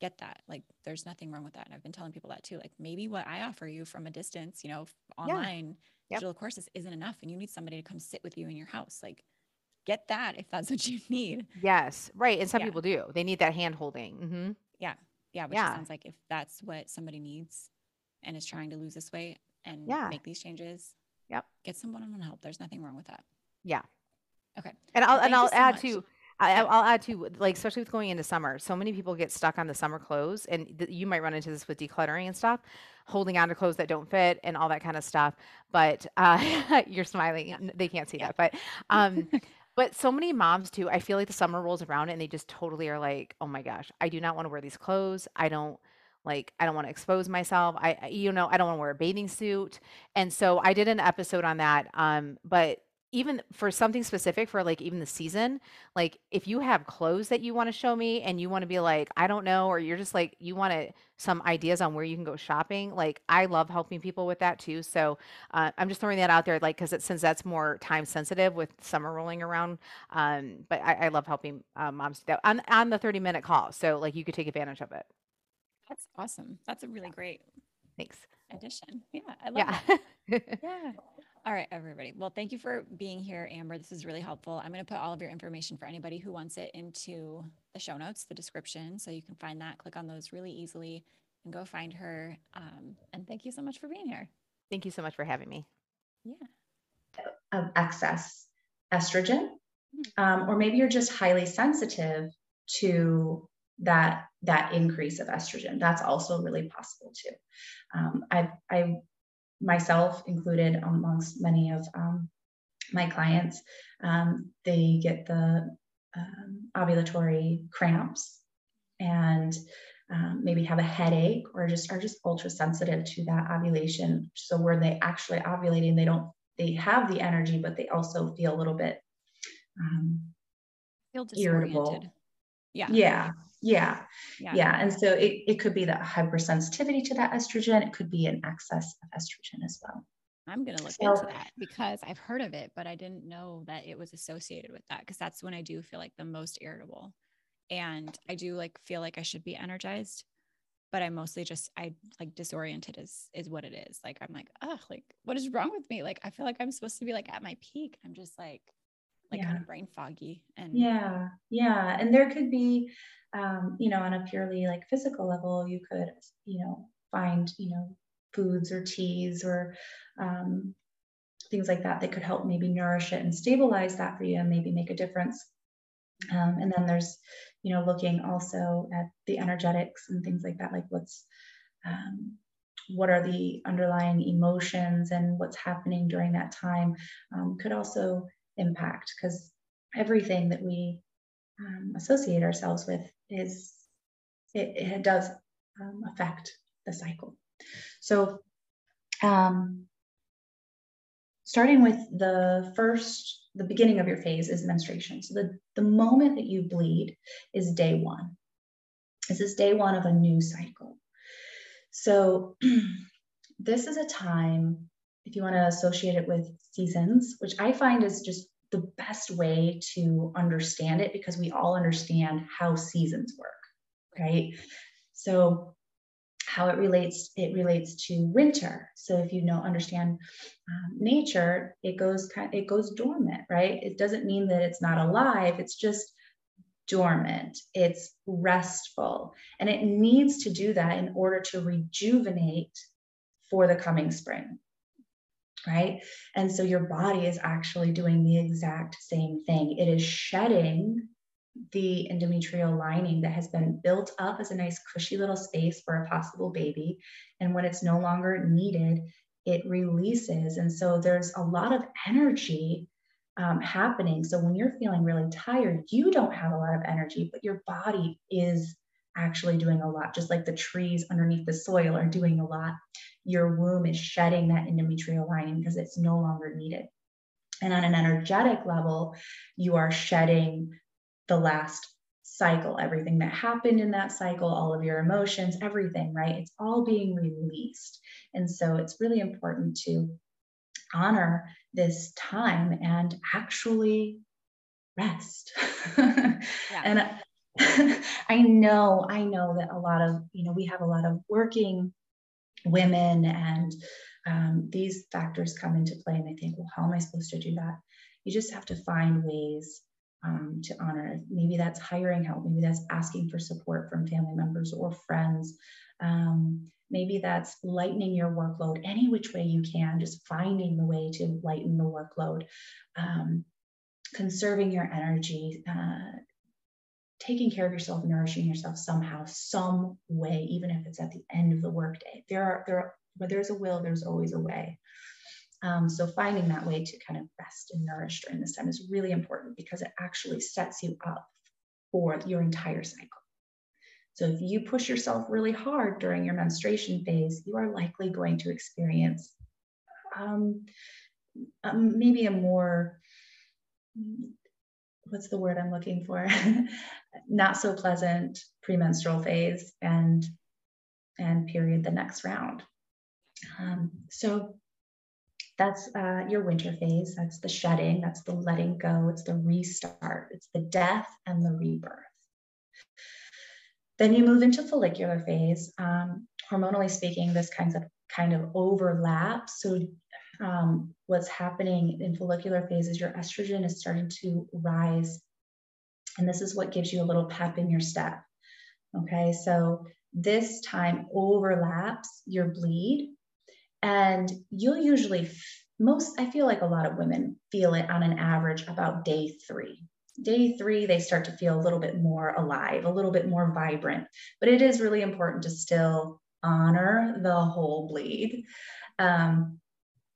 S1: get that. Like there's nothing wrong with that. And I've been telling people that too. Like maybe what I offer you from a distance, you know, online yeah. yep. digital courses isn't enough and you need somebody to come sit with you in your house. Like get that if that's what you need.
S2: Yes, right. And some
S1: Yeah.
S2: people do. They need that hand holding. hmm
S1: Yeah. Yeah. Which
S2: Yeah.
S1: sounds like if that's what somebody needs and is trying to lose this weight and
S2: Yeah.
S1: make these changes,
S2: Yep.
S1: get some one-on-one help. There's nothing wrong with that.
S2: Yeah.
S1: Okay.
S2: And I'll
S1: Well,
S2: and I'll
S1: so
S2: add
S1: much.
S2: too. I, I'll add to like especially with going into summer. So many people get stuck on the summer clothes, and th- you might run into this with decluttering and stuff, holding on to clothes that don't fit and all that kind of stuff. But uh, you're smiling;
S1: Yeah.
S2: they can't see
S1: Yeah.
S2: that. But um, but so many moms too. I feel like the summer rolls around and they just totally are like, oh my gosh, I do not want to wear these clothes. I don't like I don't want to expose myself. I I- you know I don't want to wear a bathing suit. And so I did an episode on that. Um, but even for something specific for like even the season, like if you have clothes that you want to show me and you want to be like, I don't know, or you're just like you want to some ideas on where you can go shopping, like I love helping people with that too. So uh, I'm just throwing that out there, like because it since that's more time sensitive with summer rolling around. Um, but I, I love helping uh, moms do that on on the 30 minute call. So like you could take advantage of it.
S1: That's awesome. That's a really great
S2: Thanks.
S1: addition. Yeah. I love
S2: Yeah.
S1: that. Yeah. All right, everybody. Well, thank you for being here, Amber. This is really helpful. I'm going to put all of your information for anybody who wants it into the show notes, the description. So you can find that, click on those really easily and go find her. Um, and thank you so much for being here.
S2: Thank you so much for having me.
S1: Yeah.
S3: of excess estrogen,
S1: Hmm.
S3: um, or maybe you're just highly sensitive to that that increase of estrogen. That's also really possible too. Um, I, I myself included amongst many of um, my clients, um, they get the um, ovulatory cramps and um, maybe have a headache or just are just ultra sensitive to that ovulation. So where they actually ovulating, they don't they have the energy, but they also feel a little bit um,
S1: Feel
S3: Irritable.
S1: Yeah.
S3: yeah, yeah,
S1: Yeah.
S3: yeah. And so it, it could be that hypersensitivity to that estrogen. It could be an excess of estrogen as well.
S1: I'm going to look
S3: So-
S1: into that because I've heard of it, but I didn't know that it was associated with that because that's when I do feel like the most irritable. And I do like feel like I should be energized, but I mostly just I like disoriented is is what it is. Like I'm like, oh, like what is wrong with me? Like I feel like I'm supposed to be like at my peak. I'm just like like kind
S3: Yeah.
S1: of brain foggy and
S3: Yeah, yeah. And there could be, um, you know, on a purely like physical level, you could, you know, find, you know, foods or teas or um, things like that that could help maybe nourish it and stabilize that for you and maybe make a difference. Um, and then there's, you know, looking also at the energetics and things like that, like what's, um, what are the underlying emotions and what's happening during that time um, could also impact because everything that we um, associate ourselves with is it, it does um, affect the cycle. So um, starting with the first the beginning of your phase is menstruation. So the, the moment that you bleed is day one. This is day one of a new cycle. So this is a time if you want to associate it with seasons, which I find is just the best way to understand it because we all understand how seasons work, right? So how it relates it relates to winter. So if you know understand um, nature, it goes it goes dormant, right? It doesn't mean that it's not alive. It's just dormant. It's restful, and it needs to do that in order to rejuvenate for the coming spring right? And so your body is actually doing the exact same thing. It is shedding the endometrial lining that has been built up as a nice cushy little space for a possible baby. And when it's no longer needed, it releases. And so there's a lot of energy um, happening. So when you're feeling really tired, you don't have a lot of energy, but your body is actually doing a lot, just like the trees underneath the soil are doing a lot your womb is shedding that endometrial lining because it's no longer needed. And on an energetic level, you are shedding the last cycle, everything that happened in that cycle, all of your emotions, everything, right? It's all being released. And so it's really important to honor this time and actually rest. And I, know, I know that a lot of, you know, we have a lot of working women and um, these factors come into play and they think well how am i supposed to do that You just have to find ways um, to honor. Maybe that's hiring help. Maybe that's asking for support from family members or friends. Um, maybe that's lightening your workload any which way you can, just finding the way to lighten the workload, um, conserving your energy, uh, taking care of yourself, nourishing yourself somehow, some way, even if it's at the end of the workday. There are there are, where there's a will, there's always a way. Um, so finding that way to kind of rest and nourish during this time is really important because it actually sets you up for your entire cycle. So if you push yourself really hard during your menstruation phase, you are likely going to experience um, um, maybe a more what's the word I'm looking for? Not so pleasant premenstrual phase and and period the next round. Um, so that's uh, your winter phase. That's the shedding. That's the letting go. It's the restart. It's the death and the rebirth. Then you move into follicular phase. Um, hormonally speaking, this kind of kind of overlaps. So um, what's happening in follicular phase is your estrogen is starting to rise. And this is what gives you a little pep in your step. Okay, so this time overlaps your bleed and you'll usually, most, I feel like a lot of women feel it on an average about day three. Day three, they start to feel a little bit more alive, a little bit more vibrant. But it is really important to still honor the whole bleed. Um,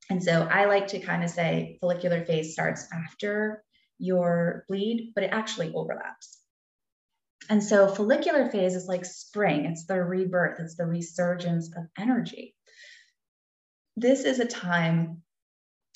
S3: and so I like to kind of say follicular phase starts after your bleed, but it actually overlaps. And so follicular phase is like spring, it's the rebirth, it's the resurgence of energy this is a time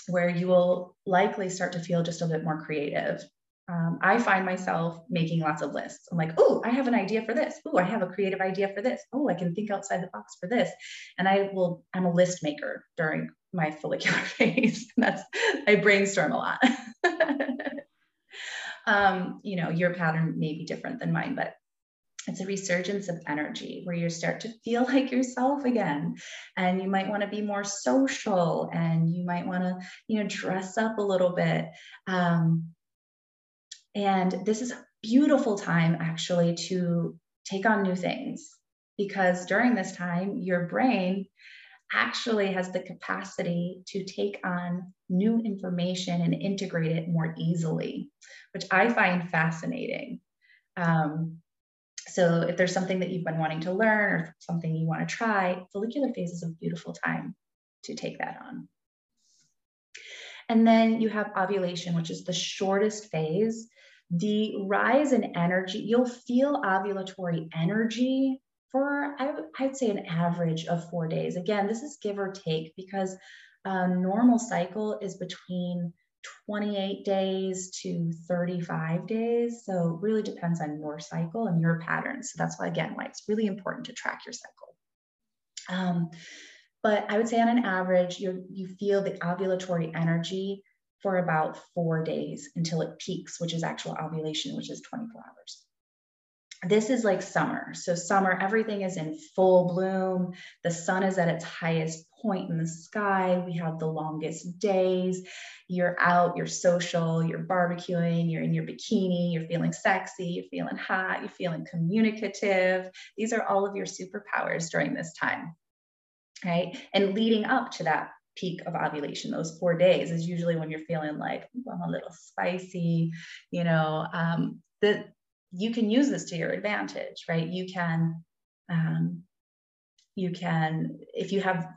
S3: where you will likely start to feel just a bit more creative. Um, I find myself making lots of lists. I'm like, oh, I have an idea for this. Oh, I have a creative idea for this. Oh, I can think outside the box for this. And I will, I'm a list maker during my follicular phase. That's, I brainstorm a lot. um, you know, your pattern may be different than mine, but it's a resurgence of energy where you start to feel like yourself again. And you might want to be more social and you might want to you know dress up a little bit. Um, and this is a beautiful time actually to take on new things because during this time your brain actually has the capacity to take on new information and integrate it more easily which i find fascinating um, so if there's something that you've been wanting to learn or something you want to try, follicular phase is a beautiful time to take that on. And then you have ovulation, which is the shortest phase. The rise in energy, you'll feel ovulatory energy for, I would say, an average of four days. Again, this is give or take because a normal cycle is between 28 days to 35 days. So it really depends on your cycle and your patterns. So that's why, again, why it's really important to track your cycle. Um, but I would say on an average, you you feel the ovulatory energy for about four days until it peaks, which is actual ovulation, which is 24 hours this is like summer. So, summer, everything is in full bloom. The sun is at its highest point in the sky. We have the longest days. You're out, you're social, you're barbecuing, you're in your bikini, you're feeling sexy, you're feeling hot, you're feeling communicative. These are all of your superpowers during this time. Right. And leading up to that peak of ovulation, those four days is usually when you're feeling like, I'm a little spicy, you know. Um, the you can use this to your advantage, right? You can, um, you can, if you have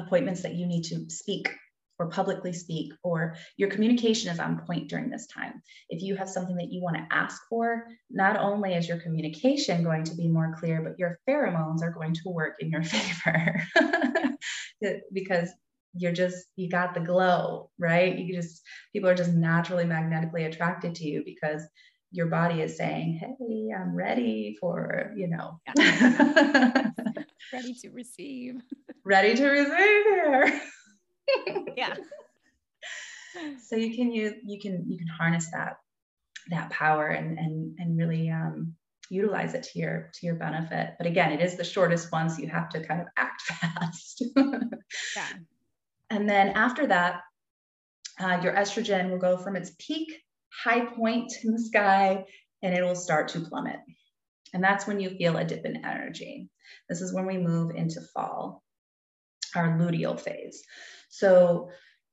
S3: appointments that you need to speak or publicly speak, or your communication is on point during this time. If you have something that you want to ask for, not only is your communication going to be more clear, but your pheromones are going to work in your favor because you're just you got the glow right you just people are just naturally magnetically attracted to you because your body is saying, Hey, I'm ready for, you know,
S1: ready to receive.
S3: Ready to receive here.
S1: yeah.
S3: So you can use you can you can harness that that power and and and really um, utilize it to your to your benefit. But again, it is the shortest one, so you have to kind of act fast. yeah. And then after that, uh, your estrogen will go from its peak high point in the sky and it will start to plummet. And that's when you feel a dip in energy. This is when we move into fall, our luteal phase. So,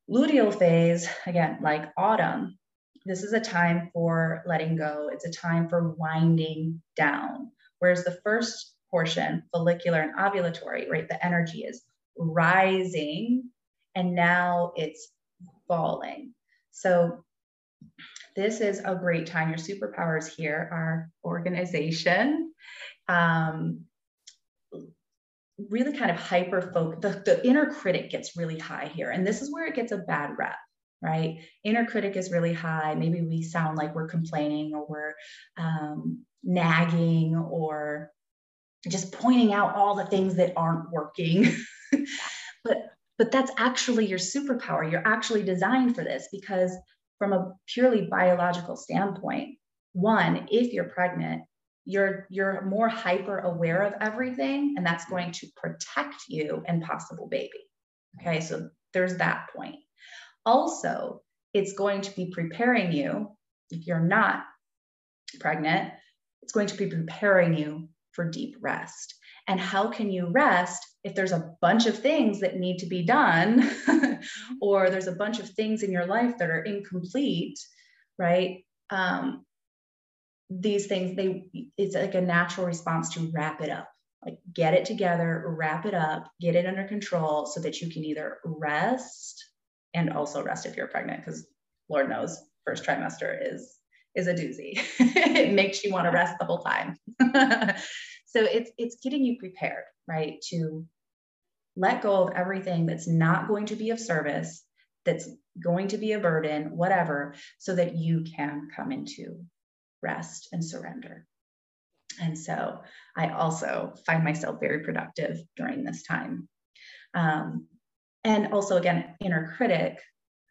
S3: luteal phase, again, like autumn, this is a time for letting go. It's a time for winding down. Whereas the first portion, follicular and ovulatory, right, the energy is rising and now it's falling. So this is a great time. Your superpowers here are organization, um, really kind of hyper focus. The, the inner critic gets really high here. And this is where it gets a bad rep, right? Inner critic is really high. Maybe we sound like we're complaining or we're um, nagging or just pointing out all the things that aren't working. but but that's actually your superpower. You're actually designed for this because from a purely biological standpoint, one, if you're pregnant, you're you're more hyper aware of everything and that's going to protect you and possible baby. Okay? So there's that point. Also, it's going to be preparing you if you're not pregnant, it's going to be preparing you for deep rest. And how can you rest if there's a bunch of things that need to be done, or there's a bunch of things in your life that are incomplete, right? Um, these things, they it's like a natural response to wrap it up, like get it together, wrap it up, get it under control so that you can either rest and also rest if you're pregnant, because Lord knows first trimester is is a doozy. it makes you want to rest the whole time. so it's it's getting you prepared, right, to let go of everything that's not going to be of service, that's going to be a burden, whatever, so that you can come into rest and surrender. And so I also find myself very productive during this time. Um, and also, again, inner critic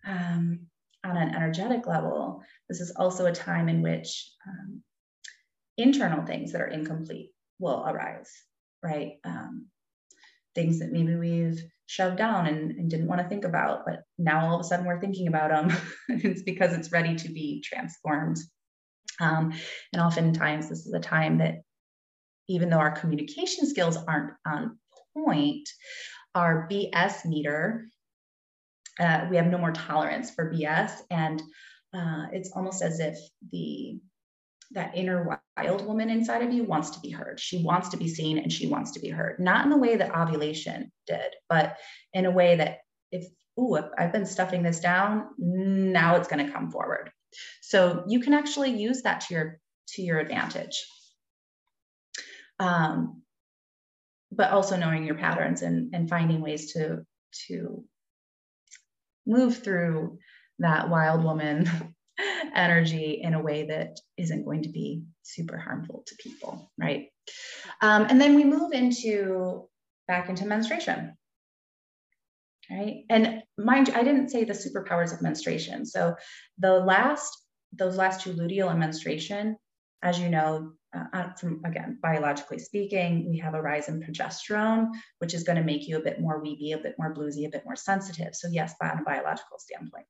S3: um, on an energetic level, this is also a time in which um, internal things that are incomplete will arise, right? Um, things that maybe we've shoved down and, and didn't want to think about, but now all of a sudden we're thinking about them. it's because it's ready to be transformed. Um, and oftentimes, this is a time that even though our communication skills aren't on point, our BS meter, uh, we have no more tolerance for BS. And uh, it's almost as if the that inner wild woman inside of you wants to be heard. She wants to be seen and she wants to be heard. Not in the way that ovulation did, but in a way that if, ooh, I've been stuffing this down, now it's going to come forward. So you can actually use that to your to your advantage. Um, but also knowing your patterns and, and finding ways to to move through that wild woman energy in a way that isn't going to be super harmful to people, right? Um, and then we move into back into menstruation, right? And mind you, I didn't say the superpowers of menstruation. So the last, those last two luteal and menstruation, as you know, uh, uh, from again, biologically speaking, we have a rise in progesterone, which is going to make you a bit more weepy, a bit more bluesy, a bit more sensitive. So yes, on a biological standpoint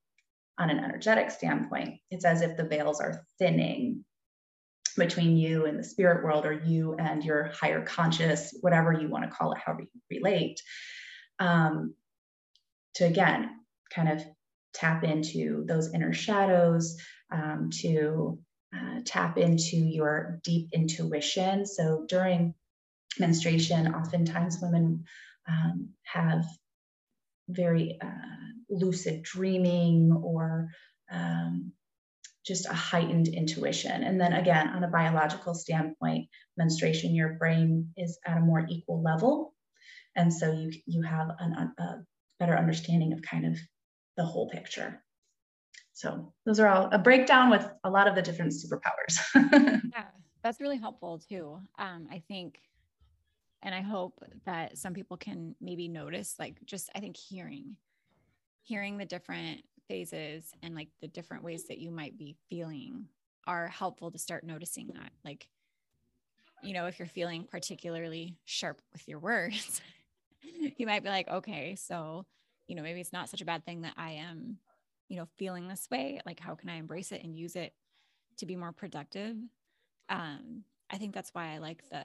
S3: on an energetic standpoint, it's as if the veils are thinning between you and the spirit world, or you and your higher conscious, whatever you want to call it, however you relate, um, to again kind of tap into those inner shadows, um, to uh, tap into your deep intuition. So during menstruation, oftentimes women um, have very uh, lucid dreaming or um, just a heightened intuition. And then again, on a biological standpoint, menstruation, your brain is at a more equal level. And so you, you have an, a better understanding of kind of the whole picture. So those are all a breakdown with a lot of the different superpowers.
S1: yeah, that's really helpful too. Um, I think, and I hope that some people can maybe notice, like just I think hearing hearing the different phases and like the different ways that you might be feeling are helpful to start noticing that. Like, you know, if you're feeling particularly sharp with your words, you might be like, okay, so, you know, maybe it's not such a bad thing that I am you know, feeling this way? Like, how can I embrace it and use it to be more productive? Um, I think that's why I like the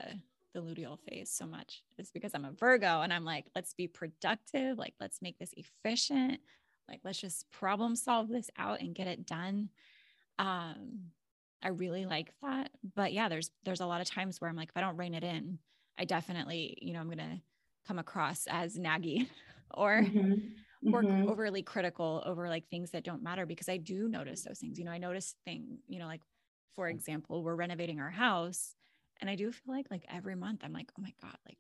S1: the luteal phase so much. It's because I'm a Virgo and I'm like, let's be productive. Like, let's make this efficient. Like, let's just problem solve this out and get it done. Um, I really like that. But yeah, there's there's a lot of times where I'm like, if I don't rein it in, I definitely, you know, I'm gonna come across as naggy or mm-hmm. or mm-hmm. overly critical over like things that don't matter because I do notice those things. You know, I notice things, you know, like for example, we're renovating our house and I do feel like like every month I'm like, oh my God, like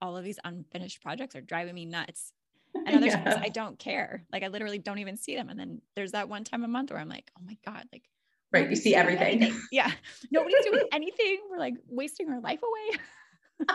S1: all of these unfinished projects are driving me nuts. And other yeah. times I don't care. Like I literally don't even see them. And then there's that one time a month where I'm like, oh my God, like
S3: right. You see everything.
S1: Anything. Yeah. Nobody's doing anything. We're like wasting our life away.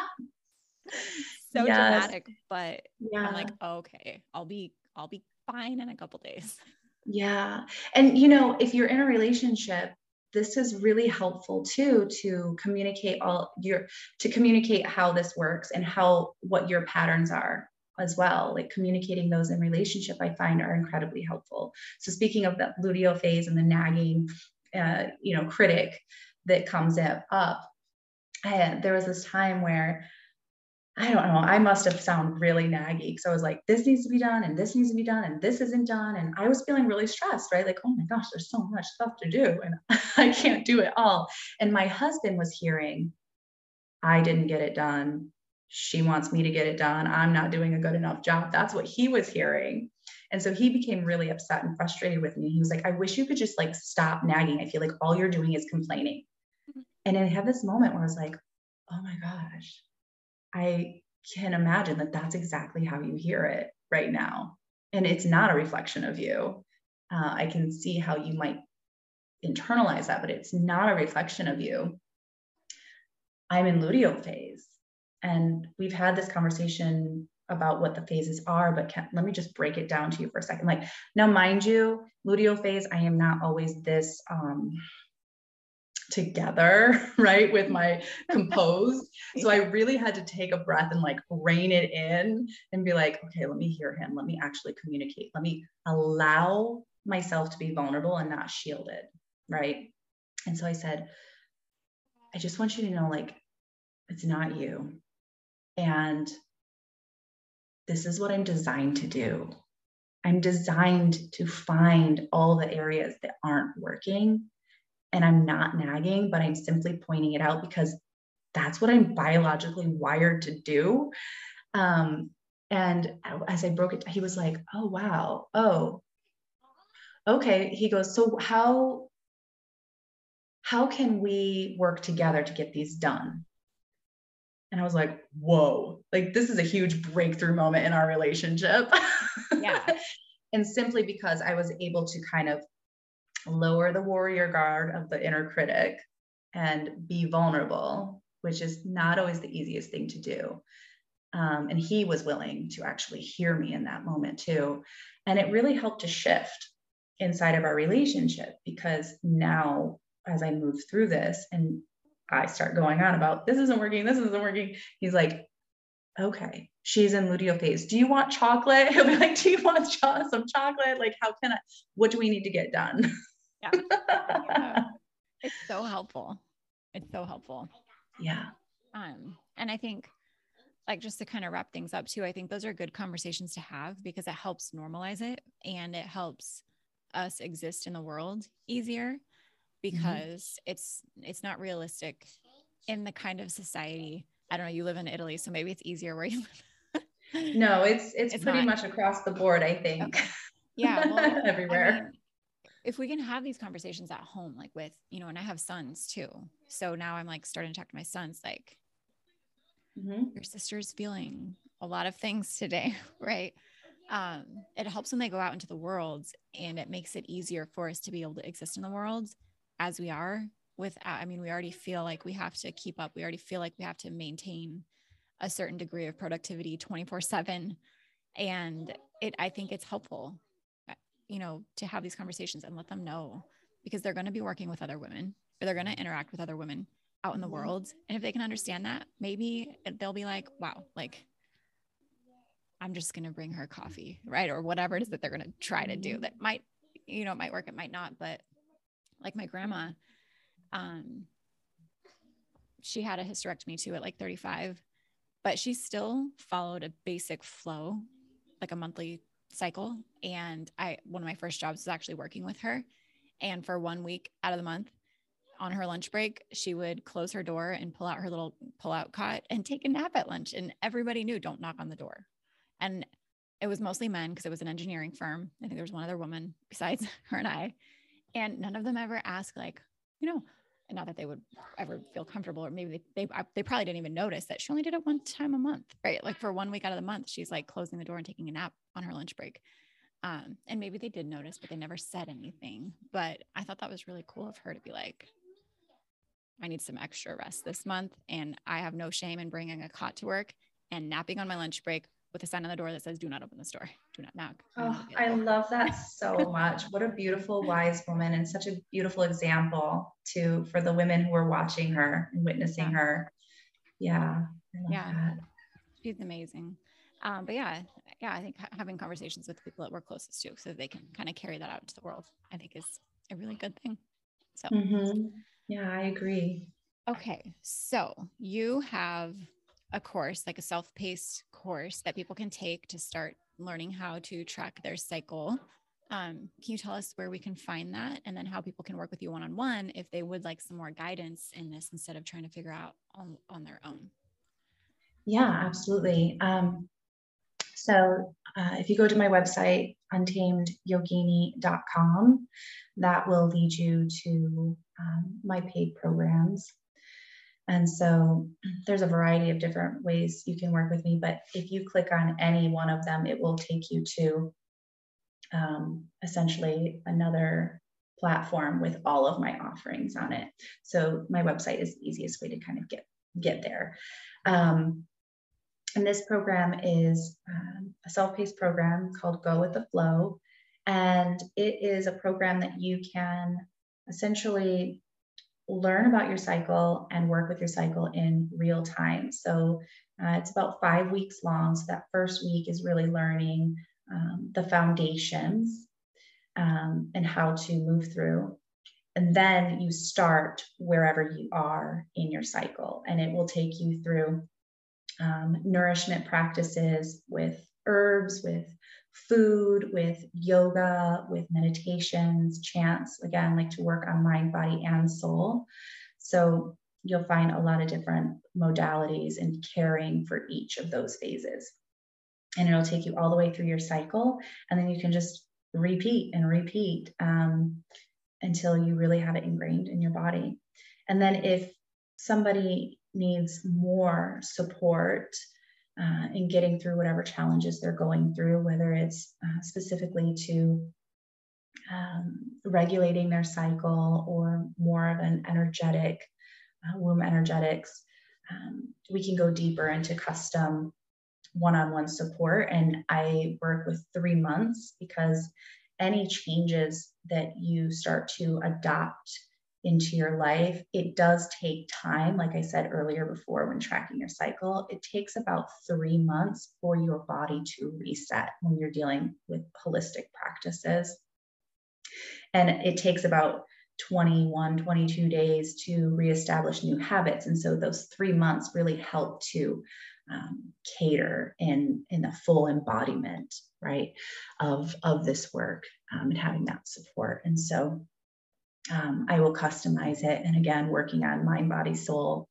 S1: so yes. dramatic, but yeah. I'm like, oh, okay, I'll be, I'll be fine in a couple days.
S3: Yeah. And you know, if you're in a relationship, this is really helpful too to communicate all your to communicate how this works and how what your patterns are as well like communicating those in relationship i find are incredibly helpful so speaking of the luteal phase and the nagging uh, you know critic that comes up I, there was this time where I don't know. I must have sound really naggy because I was like, this needs to be done and this needs to be done and this isn't done. And I was feeling really stressed, right? Like, oh my gosh, there's so much stuff to do and I can't do it all. And my husband was hearing, I didn't get it done. She wants me to get it done. I'm not doing a good enough job. That's what he was hearing. And so he became really upset and frustrated with me. He was like, I wish you could just like stop nagging. I feel like all you're doing is complaining. Mm-hmm. And I had this moment where I was like, oh my gosh, I can imagine that that's exactly how you hear it right now. And it's not a reflection of you. Uh, I can see how you might internalize that, but it's not a reflection of you. I'm in luteal phase. And we've had this conversation about what the phases are, but can, let me just break it down to you for a second. Like, now, mind you, luteal phase, I am not always this um, together, right, with my composed. so I really had to take a breath and like rein it in and be like, okay, let me hear him. Let me actually communicate. Let me allow myself to be vulnerable and not shielded, right? And so I said, I just want you to know, like, it's not you. And this is what I'm designed to do. I'm designed to find all the areas that aren't working and I'm not nagging, but I'm simply pointing it out because that's what I'm biologically wired to do. Um, and as I broke it, he was like, Oh, wow. Oh, okay. He goes, So, how? How can we work together to get these done? And I was like, whoa, like this is a huge breakthrough moment in our relationship. Yeah. and simply because I was able to kind of lower the warrior guard of the inner critic and be vulnerable, which is not always the easiest thing to do. Um, and he was willing to actually hear me in that moment too. And it really helped to shift inside of our relationship because now, as I move through this and I start going on about this isn't working, this isn't working, he's like, okay, she's in luteal phase. Do you want chocolate? He'll be like, do you want some chocolate? Like, how can I, what do we need to get done?
S1: Yeah. It's so helpful. It's so helpful.
S3: Yeah.
S1: Um, and I think like just to kind of wrap things up too, I think those are good conversations to have because it helps normalize it and it helps us exist in the world easier mm-hmm. because mm-hmm. it's it's not realistic in the kind of society. I don't know, you live in Italy, so maybe it's easier where you live.
S3: no, it's it's, it's pretty not. much across the board, I think.
S1: Okay. Yeah, well, everywhere. I mean, if we can have these conversations at home, like with, you know, and I have sons too. So now I'm like starting to talk to my sons, like, mm-hmm. your sister's feeling a lot of things today, right? Um, it helps when they go out into the world and it makes it easier for us to be able to exist in the world as we are without, I mean, we already feel like we have to keep up. We already feel like we have to maintain a certain degree of productivity 24 seven. And it, I think it's helpful you know, to have these conversations and let them know because they're going to be working with other women or they're going to interact with other women out in the mm-hmm. world. And if they can understand that, maybe they'll be like, wow, like I'm just going to bring her coffee, right? Or whatever it is that they're going to try to do mm-hmm. that might you know, it might work, it might not, but like my grandma, um, she had a hysterectomy too at like 35, but she still followed a basic flow, like a monthly cycle. And I, one of my first jobs was actually working with her. And for one week out of the month, on her lunch break, she would close her door and pull out her little pull out cot and take a nap at lunch. And everybody knew don't knock on the door. And it was mostly men because it was an engineering firm. I think there was one other woman besides her and I. And none of them ever asked, like, you know, not that they would ever feel comfortable, or maybe they, they, they probably didn't even notice that she only did it one time a month, right? Like for one week out of the month, she's like closing the door and taking a nap on her lunch break. Um, and maybe they did notice, but they never said anything. But I thought that was really cool of her to be like, I need some extra rest this month. And I have no shame in bringing a cot to work and napping on my lunch break with a sign on the door that says, do not open the store, do not knock.
S3: Oh, I love that so much. What a beautiful, wise woman and such a beautiful example to, for the women who are watching her and witnessing yeah. her. Yeah.
S1: Yeah. That. She's amazing. Um, but yeah, yeah, I think having conversations with people that we're closest to so they can kind of carry that out into the world, I think is a really good thing. So,
S3: mm-hmm. yeah, I agree.
S1: Okay. So you have a course, like a self paced course that people can take to start learning how to track their cycle. Um, can you tell us where we can find that and then how people can work with you one on one if they would like some more guidance in this instead of trying to figure out on, on their own?
S3: Yeah, absolutely. Um, so uh, if you go to my website, untamedyogini.com, that will lead you to um, my paid programs. And so there's a variety of different ways you can work with me, but if you click on any one of them, it will take you to um, essentially another platform with all of my offerings on it. So my website is the easiest way to kind of get get there. Um, and this program is um, a self paced program called Go with the Flow. And it is a program that you can essentially learn about your cycle and work with your cycle in real time. So uh, it's about five weeks long. So that first week is really learning um, the foundations um, and how to move through. And then you start wherever you are in your cycle, and it will take you through um, nourishment practices with herbs, with food, with yoga, with meditations, chants, again, like to work on mind, body, and soul. So you'll find a lot of different modalities in caring for each of those phases. And it'll take you all the way through your cycle. And then you can just repeat and repeat um, until you really have it ingrained in your body. And then if somebody needs more support uh, in getting through whatever challenges they're going through, whether it's uh, specifically to um, regulating their cycle or more of an energetic uh, womb energetics. Um, we can go deeper into custom one on one support. And I work with three months because any changes that you start to adopt into your life, it does take time. Like I said earlier before, when tracking your cycle, it takes about three months for your body to reset when you're dealing with holistic practices. And it takes about 21, 22 days to reestablish new habits. And so those three months really help to um, cater in, in the full embodiment, right, of, of this work um, and having that support. And so um, I will customize it. And again, working on mind, body, soul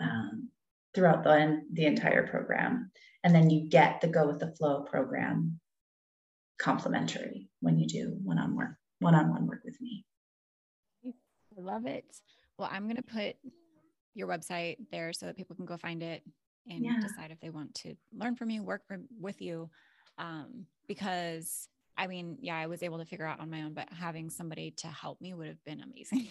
S3: um, throughout the, the entire program. And then you get the Go with the Flow program complimentary when you do one-on-one one-on-one work with me.
S1: I love it. Well, I'm going to put your website there so that people can go find it and yeah. decide if they want to learn from you, work from, with you. Um, because I mean, yeah, I was able to figure out on my own, but having somebody to help me would have been amazing.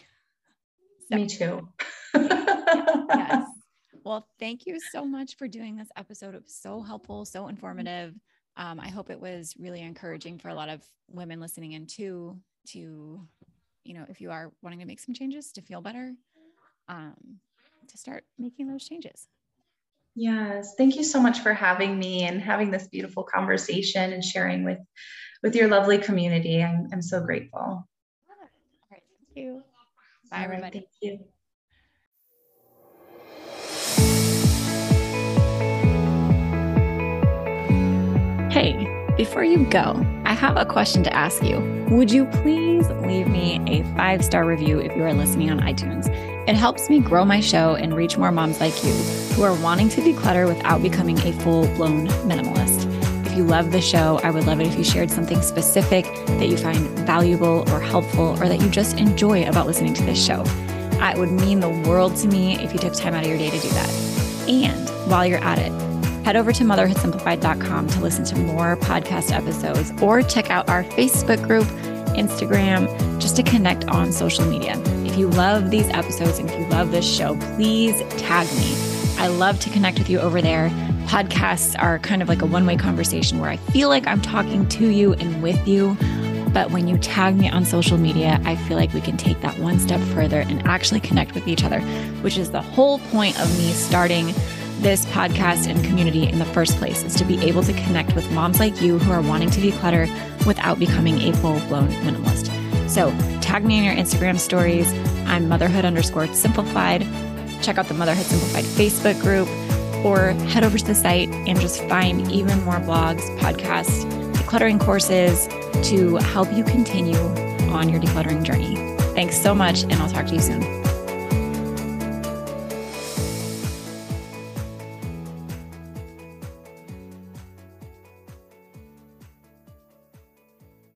S3: so, me too.
S1: yes. Well, thank you so much for doing this episode. It was so helpful, so informative. Um, I hope it was really encouraging for a lot of women listening in too, to, you know, if you are wanting to make some changes to feel better, um, to start making those changes.
S3: Yes, thank you so much for having me and having this beautiful conversation and sharing with with your lovely community. I'm I'm so grateful. All
S1: right, thank you. Bye, everybody.
S3: Right, thank you.
S1: Hey, before you go, I have a question to ask you. Would you please leave me a five star review if you are listening on iTunes? It helps me grow my show and reach more moms like you who are wanting to declutter without becoming a full blown minimalist. If you love the show, I would love it if you shared something specific that you find valuable or helpful or that you just enjoy about listening to this show. It would mean the world to me if you took time out of your day to do that. And while you're at it, head over to motherhoodsimplified.com to listen to more podcast episodes or check out our Facebook group, Instagram, just to connect on social media. You love these episodes and if you love this show, please tag me. I love to connect with you over there. Podcasts are kind of like a one way conversation where I feel like I'm talking to you and with you. But when you tag me on social media, I feel like we can take that one step further and actually connect with each other, which is the whole point of me starting this podcast and community in the first place is to be able to connect with moms like you who are wanting to declutter without becoming a full blown minimalist. So tag me in your Instagram stories. I'm motherhood underscore simplified. Check out the Motherhood Simplified Facebook group or head over to the site and just find even more blogs, podcasts, decluttering courses to help you continue on your decluttering journey. Thanks so much, and I'll talk to you soon.